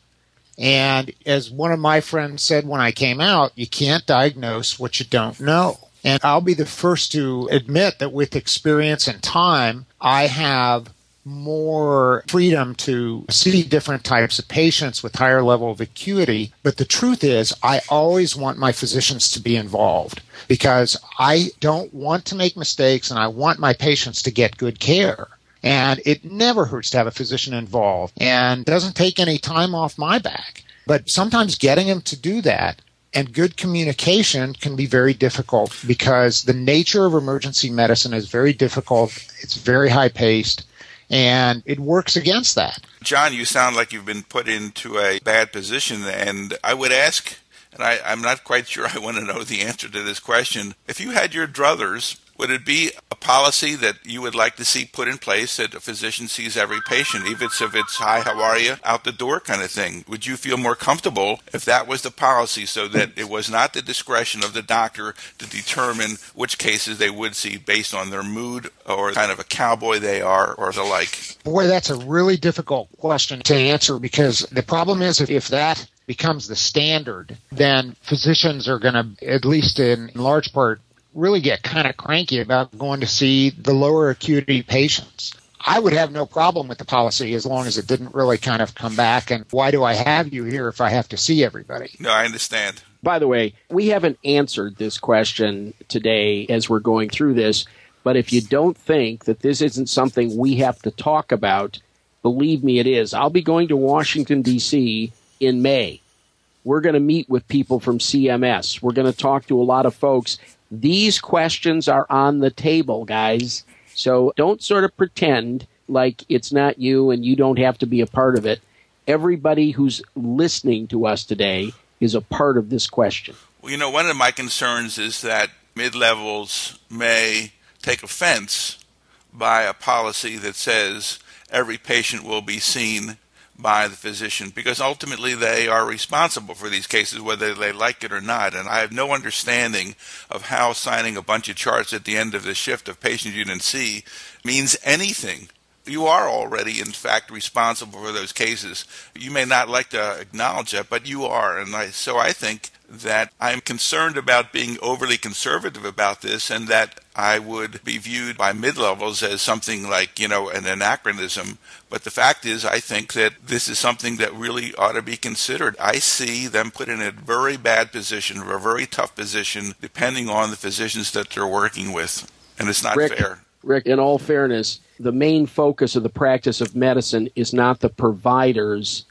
And as one of my friends said when I came out, you can't diagnose what you don't know. And I'll be the first to admit that with experience and time, I have more freedom to see different types of patients with higher level of acuity. But the truth is, I always want my physicians to be involved because I don't want to make mistakes and I want my patients to get good care. And it never hurts to have a physician involved and doesn't take any time off my back. But sometimes getting them to do that and good communication can be very difficult because the nature of emergency medicine is very difficult. It's very high paced and it works against that. John, you sound like you've been put into a bad position, and I would ask, and I, am not quite sure I want to know the answer to this question. If you had your druthers would it be a policy that you would like to see put in place that a physician sees every patient, even if it's hi, how are you, out the door kind of thing? Would you feel more comfortable if that was the policy so that it was not the discretion of the doctor to determine which cases they would see based on their mood or kind of a cowboy they are or the like? Boy, that's a really difficult question to answer because the problem is if that becomes the standard, then physicians are going to, at least in large part, really get kind of cranky about going to see the lower acuity patients. I would have no problem with the policy as long as it didn't really kind of come back and why do I have you here if I have to see everybody? No, I understand. By the way, we haven't answered this question today as we're going through this, but if you don't think that this isn't something we have to talk about, believe me, it is. I'll be going to Washington, D.C. in May. We're going to meet with people from CMS. We're going to talk to a lot of folks these questions are on the table, guys. So don't sort of pretend like it's not you and you don't have to be a part of it. Everybody who's listening to us today is a part of this question. Well, you know, one of my concerns is that mid levels may take offense by a policy that says every patient will be seen by the physician because ultimately they are responsible for these cases whether they like it or not. And I have no understanding of how signing a bunch of charts at the end of the shift of patients you didn't see means anything. You are already in fact responsible for those cases. You may not like to acknowledge that but you are. And I, so I think that I'm concerned about being overly conservative about this and that I would be viewed by mid levels as something like, you know, an anachronism. But the fact is, I think that this is something that really ought to be considered. I see them put in a very bad position, or a very tough position, depending on the physicians that they're working with. And it's not Rick, fair. Rick, in all fairness, the main focus of the practice of medicine is not the providers,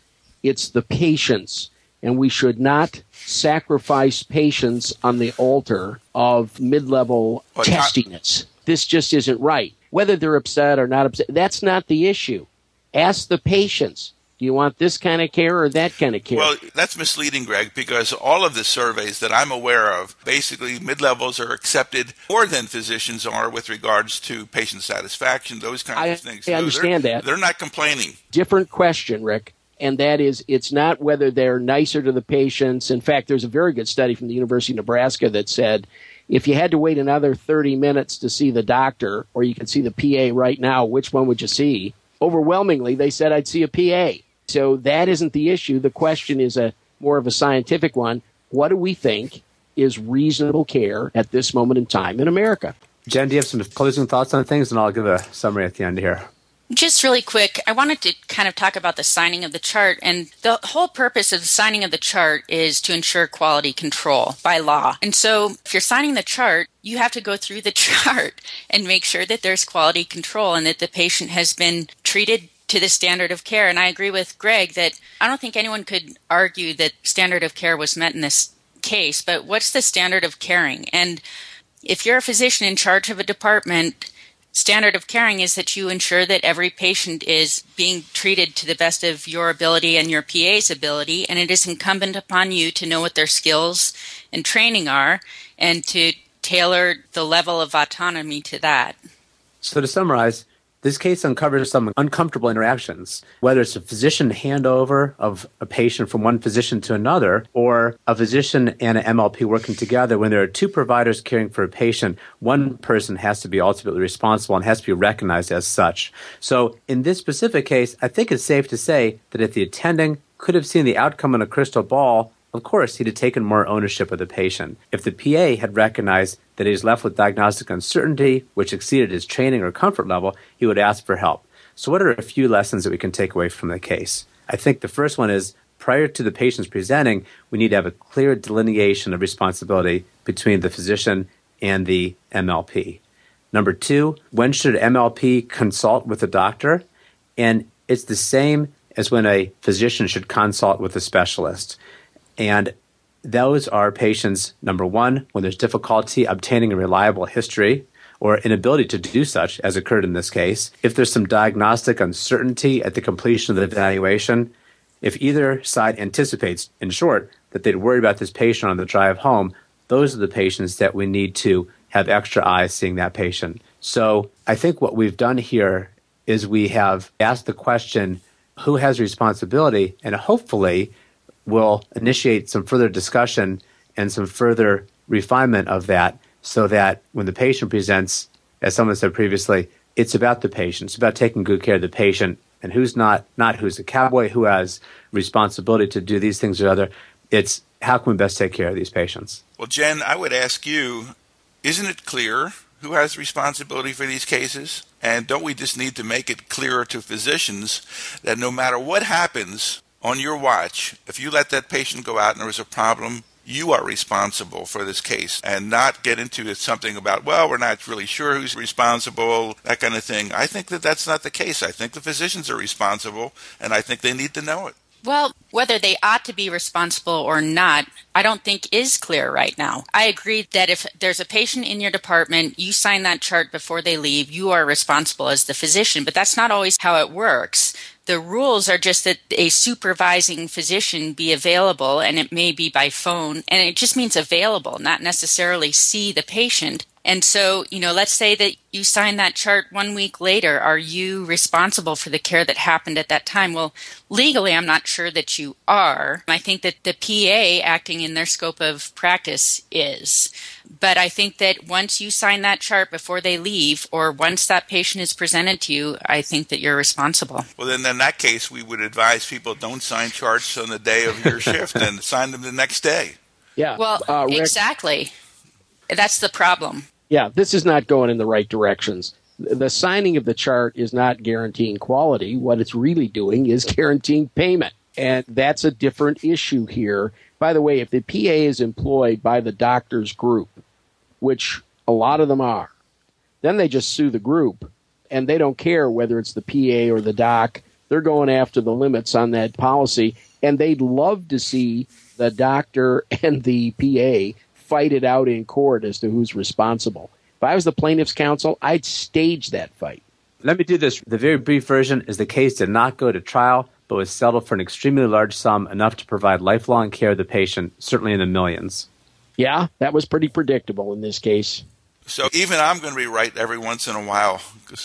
it's the patients and we should not sacrifice patients on the altar of mid-level well, testiness. this just isn't right. Whether they're upset or not upset, that's not the issue. Ask the patients. Do you want this kind of care or that kind of care? Well, that's misleading, Greg, because all of the surveys that I'm aware of, basically mid levels are accepted more than physicians are with regards to patient satisfaction, those kinds I, of things. I understand that. They're not complaining. Different question, Rick and that is it's not whether they're nicer to the patients. In fact, there's a very good study from the University of Nebraska that said if you had to wait another 30 minutes to see the doctor or you could see the PA right now, which one would you see? Overwhelmingly, they said I'd see a PA. So that isn't the issue. The question is a more of a scientific one. What do we think is reasonable care at this moment in time in America? Jen, do you have some closing thoughts on things? And I'll give a summary at the end here. Just really quick, I wanted to kind of talk about the signing of the chart. And the whole purpose of the signing of the chart is to ensure quality control by law. And so if you're signing the chart, you have to go through the chart and make sure that there's quality control and that the patient has been treated to the standard of care. And I agree with Greg that I don't think anyone could argue that standard of care was met in this case, but what's the standard of caring? And if you're a physician in charge of a department, standard of caring is that you ensure that every patient is being treated to the best of your ability and your PA's ability, and it is incumbent upon you to know what their skills and training are and to tailor the level of autonomy to that. So, to summarize, this case uncovers some uncomfortable interactions, whether it's a physician handover of a patient from one physician to another, or a physician and an MLP working together. When there are two providers caring for a patient, one person has to be ultimately responsible and has to be recognized as such. So, in this specific case, I think it's safe to say that if the attending could have seen the outcome in a crystal ball, of course, he'd have taken more ownership of the patient. If the PA had recognized that he was left with diagnostic uncertainty, which exceeded his training or comfort level, he would ask for help. So, what are a few lessons that we can take away from the case? I think the first one is prior to the patients presenting, we need to have a clear delineation of responsibility between the physician and the MLP. Number two, when should MLP consult with a doctor? And it's the same as when a physician should consult with a specialist. And those are patients, number one, when there's difficulty obtaining a reliable history or inability to do such, as occurred in this case. If there's some diagnostic uncertainty at the completion of the evaluation, if either side anticipates, in short, that they'd worry about this patient on the drive home, those are the patients that we need to have extra eyes seeing that patient. So I think what we've done here is we have asked the question who has responsibility, and hopefully will initiate some further discussion and some further refinement of that so that when the patient presents, as someone said previously, it's about the patient. It's about taking good care of the patient and who's not, not who's a cowboy, who has responsibility to do these things or other. It's how can we best take care of these patients? Well, Jen, I would ask you, isn't it clear who has responsibility for these cases? And don't we just need to make it clearer to physicians that no matter what happens on your watch, if you let that patient go out and there was a problem, you are responsible for this case and not get into something about, well, we're not really sure who's responsible, that kind of thing. I think that that's not the case. I think the physicians are responsible and I think they need to know it. Well, whether they ought to be responsible or not, I don't think is clear right now. I agree that if there's a patient in your department, you sign that chart before they leave, you are responsible as the physician, but that's not always how it works. The rules are just that a supervising physician be available and it may be by phone and it just means available, not necessarily see the patient. And so, you know, let's say that you sign that chart one week later. Are you responsible for the care that happened at that time? Well, legally, I'm not sure that you are. I think that the PA acting in their scope of practice is. But I think that once you sign that chart before they leave, or once that patient is presented to you, I think that you're responsible. Well, then in that case, we would advise people don't sign charts on the day of your shift and sign them the next day. Yeah. Well, uh, Rick, exactly. That's the problem. Yeah, this is not going in the right directions. The signing of the chart is not guaranteeing quality. What it's really doing is guaranteeing payment. And that's a different issue here. By the way, if the PA is employed by the doctor's group, which a lot of them are, then they just sue the group and they don't care whether it's the PA or the doc. They're going after the limits on that policy and they'd love to see the doctor and the PA fight it out in court as to who's responsible. If I was the plaintiff's counsel, I'd stage that fight. Let me do this. The very brief version is the case did not go to trial, but was settled for an extremely large sum, enough to provide lifelong care of the patient, certainly in the millions. Yeah, that was pretty predictable in this case. So even I'm going to be right every once in a while.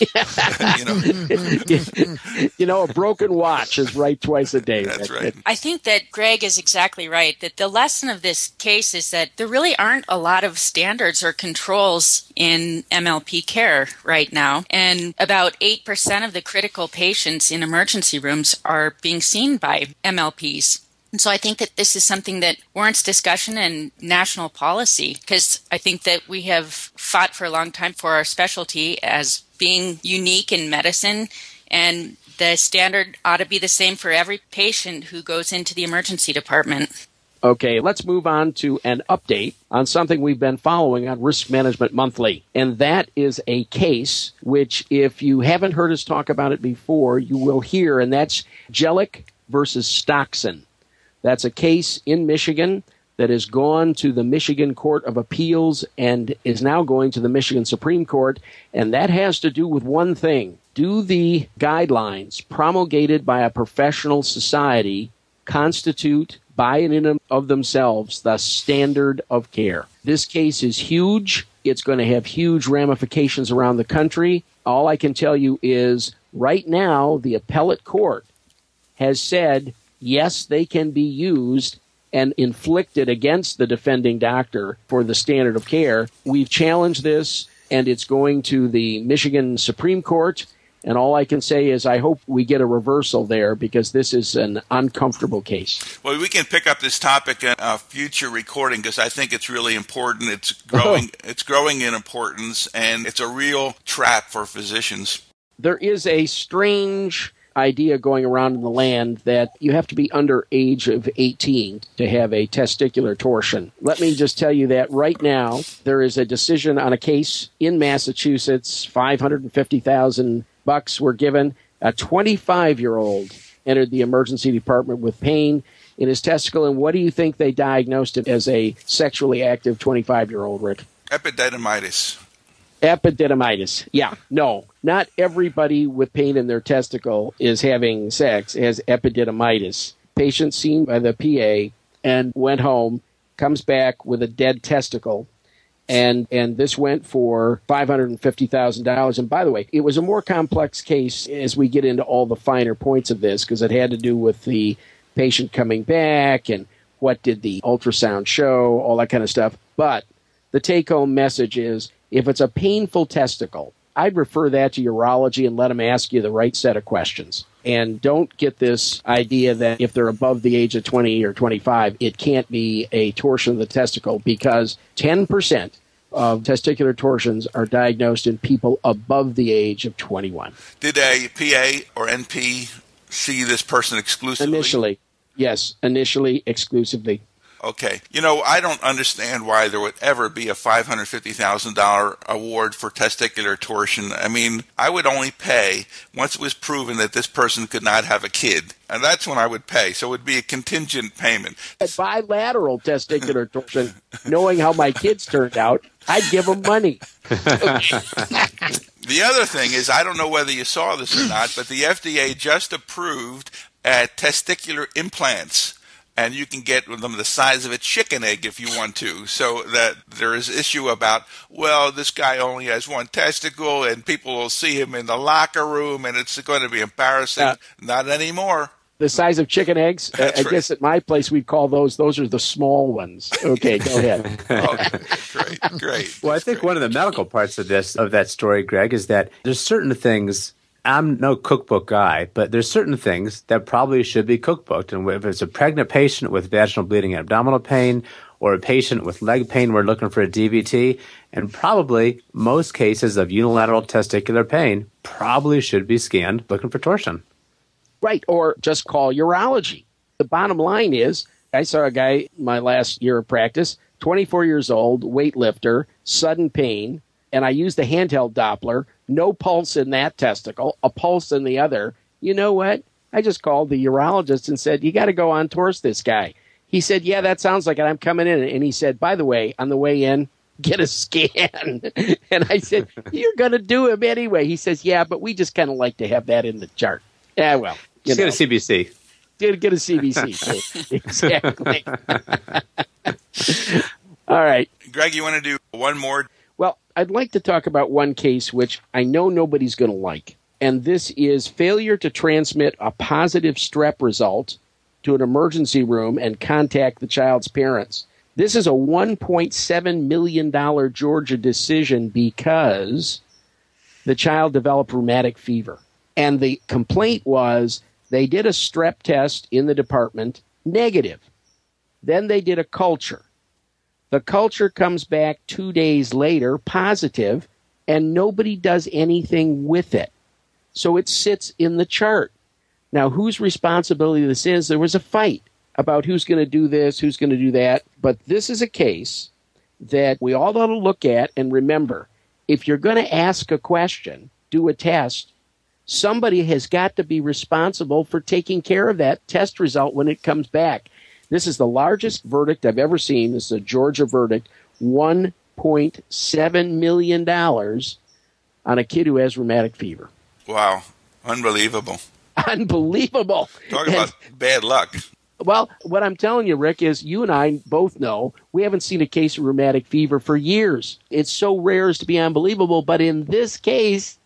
you know, you know, a broken watch is right twice a day. That's right. I think that Greg is exactly right. That the lesson of this case is that there really aren't a lot of standards or controls in MLP care right now, and about eight percent of the critical patients in emergency rooms are being seen by MLPs. And so I think that this is something that warrants discussion and national policy because I think that we have fought for a long time for our specialty as being unique in medicine and the standard ought to be the same for every patient who goes into the emergency department. Okay, let's move on to an update on something we've been following on Risk Management Monthly. And that is a case which, if you haven't heard us talk about it before, you will hear, and that's Jilek versus Stockson. That's a case in Michigan that has gone to the Michigan Court of Appeals and is now going to the Michigan Supreme Court. And that has to do with one thing. Do the guidelines promulgated by a professional society constitute by and in of themselves the standard of care? This case is huge. It's going to have huge ramifications around the country. All I can tell you is right now, the appellate court has said yes, they can be used and inflicted against the defending doctor for the standard of care. We've challenged this, and it's going to the Michigan Supreme Court. And all I can say is I hope we get a reversal there because this is an uncomfortable case. Well, we can pick up this topic in a future recording because I think it's really important. It's growing. it's growing in importance, and it's a real trap for physicians. There is a strange idea going around in the land that you have to be under age of 18 to have a testicular torsion. Let me just tell you that right now there is a decision on a case in Massachusetts, 550,000 bucks were given. A 25 year old entered the emergency department with pain in his testicle. And what do you think they diagnosed him as a sexually active 25 year old, Rick? Epididymitis. Epididymitis. Yeah, no, not everybody with pain in their testicle is having sex has epididymitis. Patient seen by the PA and went home, comes back with a dead testicle. And and this went for five hundred and fifty thousand dollars. And by the way, it was a more complex case as we get into all the finer points of this because it had to do with the patient coming back and what did the ultrasound show, all that kind of stuff. But the take home message is if it's a painful testicle, I'd refer that to urology and let them ask you the right set of questions. And don't get this idea that if they're above the age of 20 or 25, it can't be a torsion of the testicle because 10% of testicular torsions are diagnosed in people above the age of 21. Did a PA or NP see this person exclusively? Initially, yes, initially exclusively. Okay. You know, I don't understand why there would ever be a $550,000 award for testicular torsion. I mean, I would only pay once it was proven that this person could not have a kid. And that's when I would pay. So it would be a contingent payment. At bilateral testicular torsion, knowing how my kids turned out, I'd give them money. the other thing is, I don't know whether you saw this or not, but the FDA just approved uh, testicular implants and you can get them the size of a chicken egg if you want to. So that there is issue about, well, this guy only has one testicle, and people will see him in the locker room, and it's going to be embarrassing. Uh, Not anymore. The size of chicken eggs. I, I guess at my place we'd call those. Those are the small ones. Okay, go ahead. oh, great, great. Well, I think great. one of the medical parts of this of that story, Greg, is that there's certain things I'm no cookbook guy, but there's certain things that probably should be cookbooked. And if it's a pregnant patient with vaginal bleeding and abdominal pain, or a patient with leg pain, we're looking for a DVT. And probably most cases of unilateral testicular pain probably should be scanned looking for torsion. Right. Or just call urology. The bottom line is I saw a guy my last year of practice, 24 years old, weightlifter, sudden pain, and I used the handheld Doppler no pulse in that testicle, a pulse in the other. You know what? I just called the urologist and said, You got to go on tours this guy. He said, Yeah, that sounds like it. I'm coming in. And he said, By the way, on the way in, get a scan. and I said, You're going to do him anyway. He says, Yeah, but we just kind of like to have that in the chart. Yeah, well. You get a CBC. Did get a CBC. exactly. All right. Greg, you want to do one more? I'd like to talk about one case which I know nobody's going to like, and this is failure to transmit a positive strep result to an emergency room and contact the child's parents. This is a $1.7 million Georgia decision because the child developed rheumatic fever. And the complaint was they did a strep test in the department, negative. Then they did a culture. The culture comes back two days later positive, and nobody does anything with it. So it sits in the chart. Now, whose responsibility this is, there was a fight about who's going to do this, who's going to do that. But this is a case that we all ought to look at and remember if you're going to ask a question, do a test, somebody has got to be responsible for taking care of that test result when it comes back. This is the largest verdict I've ever seen. This is a Georgia verdict. $1.7 million on a kid who has rheumatic fever. Wow. Unbelievable. Unbelievable. Talk about and, bad luck. Well, what I'm telling you, Rick, is you and I both know we haven't seen a case of rheumatic fever for years. It's so rare as to be unbelievable. But in this case,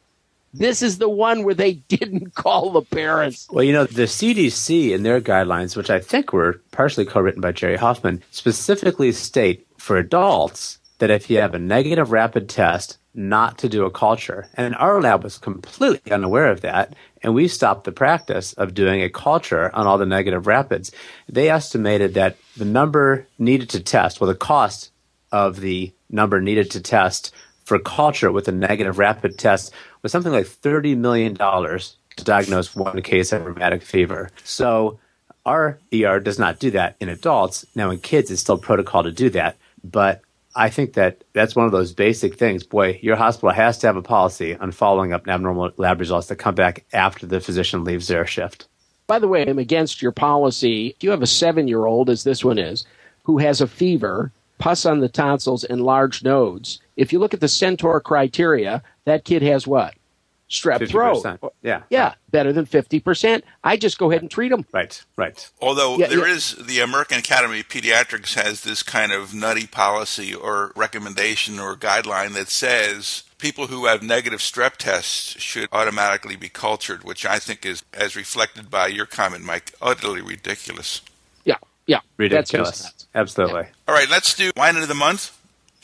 this is the one where they didn't call the parents. Well, you know, the CDC in their guidelines, which I think were partially co written by Jerry Hoffman, specifically state for adults that if you have a negative rapid test, not to do a culture. And our lab was completely unaware of that. And we stopped the practice of doing a culture on all the negative rapids. They estimated that the number needed to test, well, the cost of the number needed to test for culture with a negative rapid test was something like $30 million to diagnose one case of rheumatic fever. So our ER does not do that in adults. Now, in kids, it's still protocol to do that. But I think that that's one of those basic things. Boy, your hospital has to have a policy on following up abnormal lab results that come back after the physician leaves their shift. By the way, I'm against your policy. If you have a seven year old, as this one is, who has a fever, pus on the tonsils, and large nodes, if you look at the Centor criteria, that kid has what? strep 50%. throat. Yeah. Yeah, better than 50%. I just go ahead and treat them. Right, right. Although yeah, there yeah. is the American Academy of Pediatrics has this kind of nutty policy or recommendation or guideline that says people who have negative strep tests should automatically be cultured, which I think is, as reflected by your comment, Mike, utterly ridiculous. Yeah, yeah. Ridiculous. Absolutely. Yeah. All right, let's do wine of the month.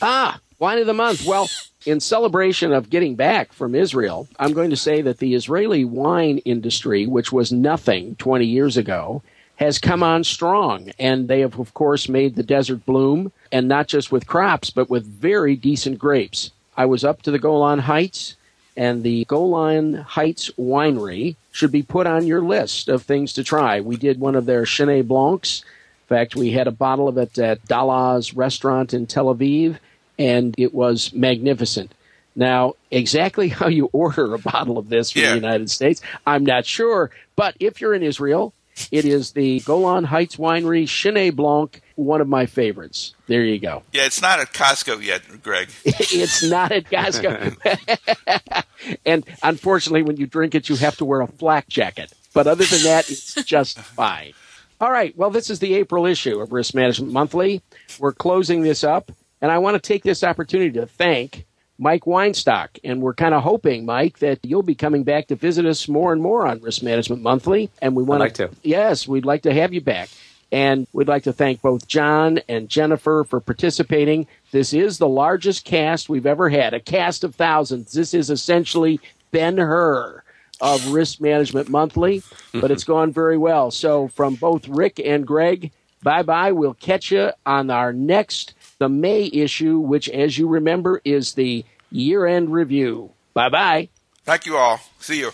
Ah, wine of the month. Well, in celebration of getting back from Israel, I'm going to say that the Israeli wine industry, which was nothing 20 years ago, has come on strong. And they have, of course, made the desert bloom, and not just with crops, but with very decent grapes. I was up to the Golan Heights, and the Golan Heights Winery should be put on your list of things to try. We did one of their Chenin Blancs. In fact, we had a bottle of it at Dala's restaurant in Tel Aviv and it was magnificent. Now, exactly how you order a bottle of this from yeah. the United States, I'm not sure. But if you're in Israel, it is the Golan Heights Winery Chenin Blanc, one of my favorites. There you go. Yeah, it's not at Costco yet, Greg. it's not at Costco. and unfortunately, when you drink it, you have to wear a flak jacket. But other than that, it's just fine. All right. Well, this is the April issue of Risk Management Monthly. We're closing this up. And I want to take this opportunity to thank Mike Weinstock. And we're kind of hoping, Mike, that you'll be coming back to visit us more and more on Risk Management Monthly. And we want like to. Yes, we'd like to have you back. And we'd like to thank both John and Jennifer for participating. This is the largest cast we've ever had, a cast of thousands. This is essentially Ben Hur of Risk Management Monthly, but it's gone very well. So, from both Rick and Greg, bye bye. We'll catch you on our next the May issue, which, as you remember, is the year end review. Bye bye. Thank you all. See you.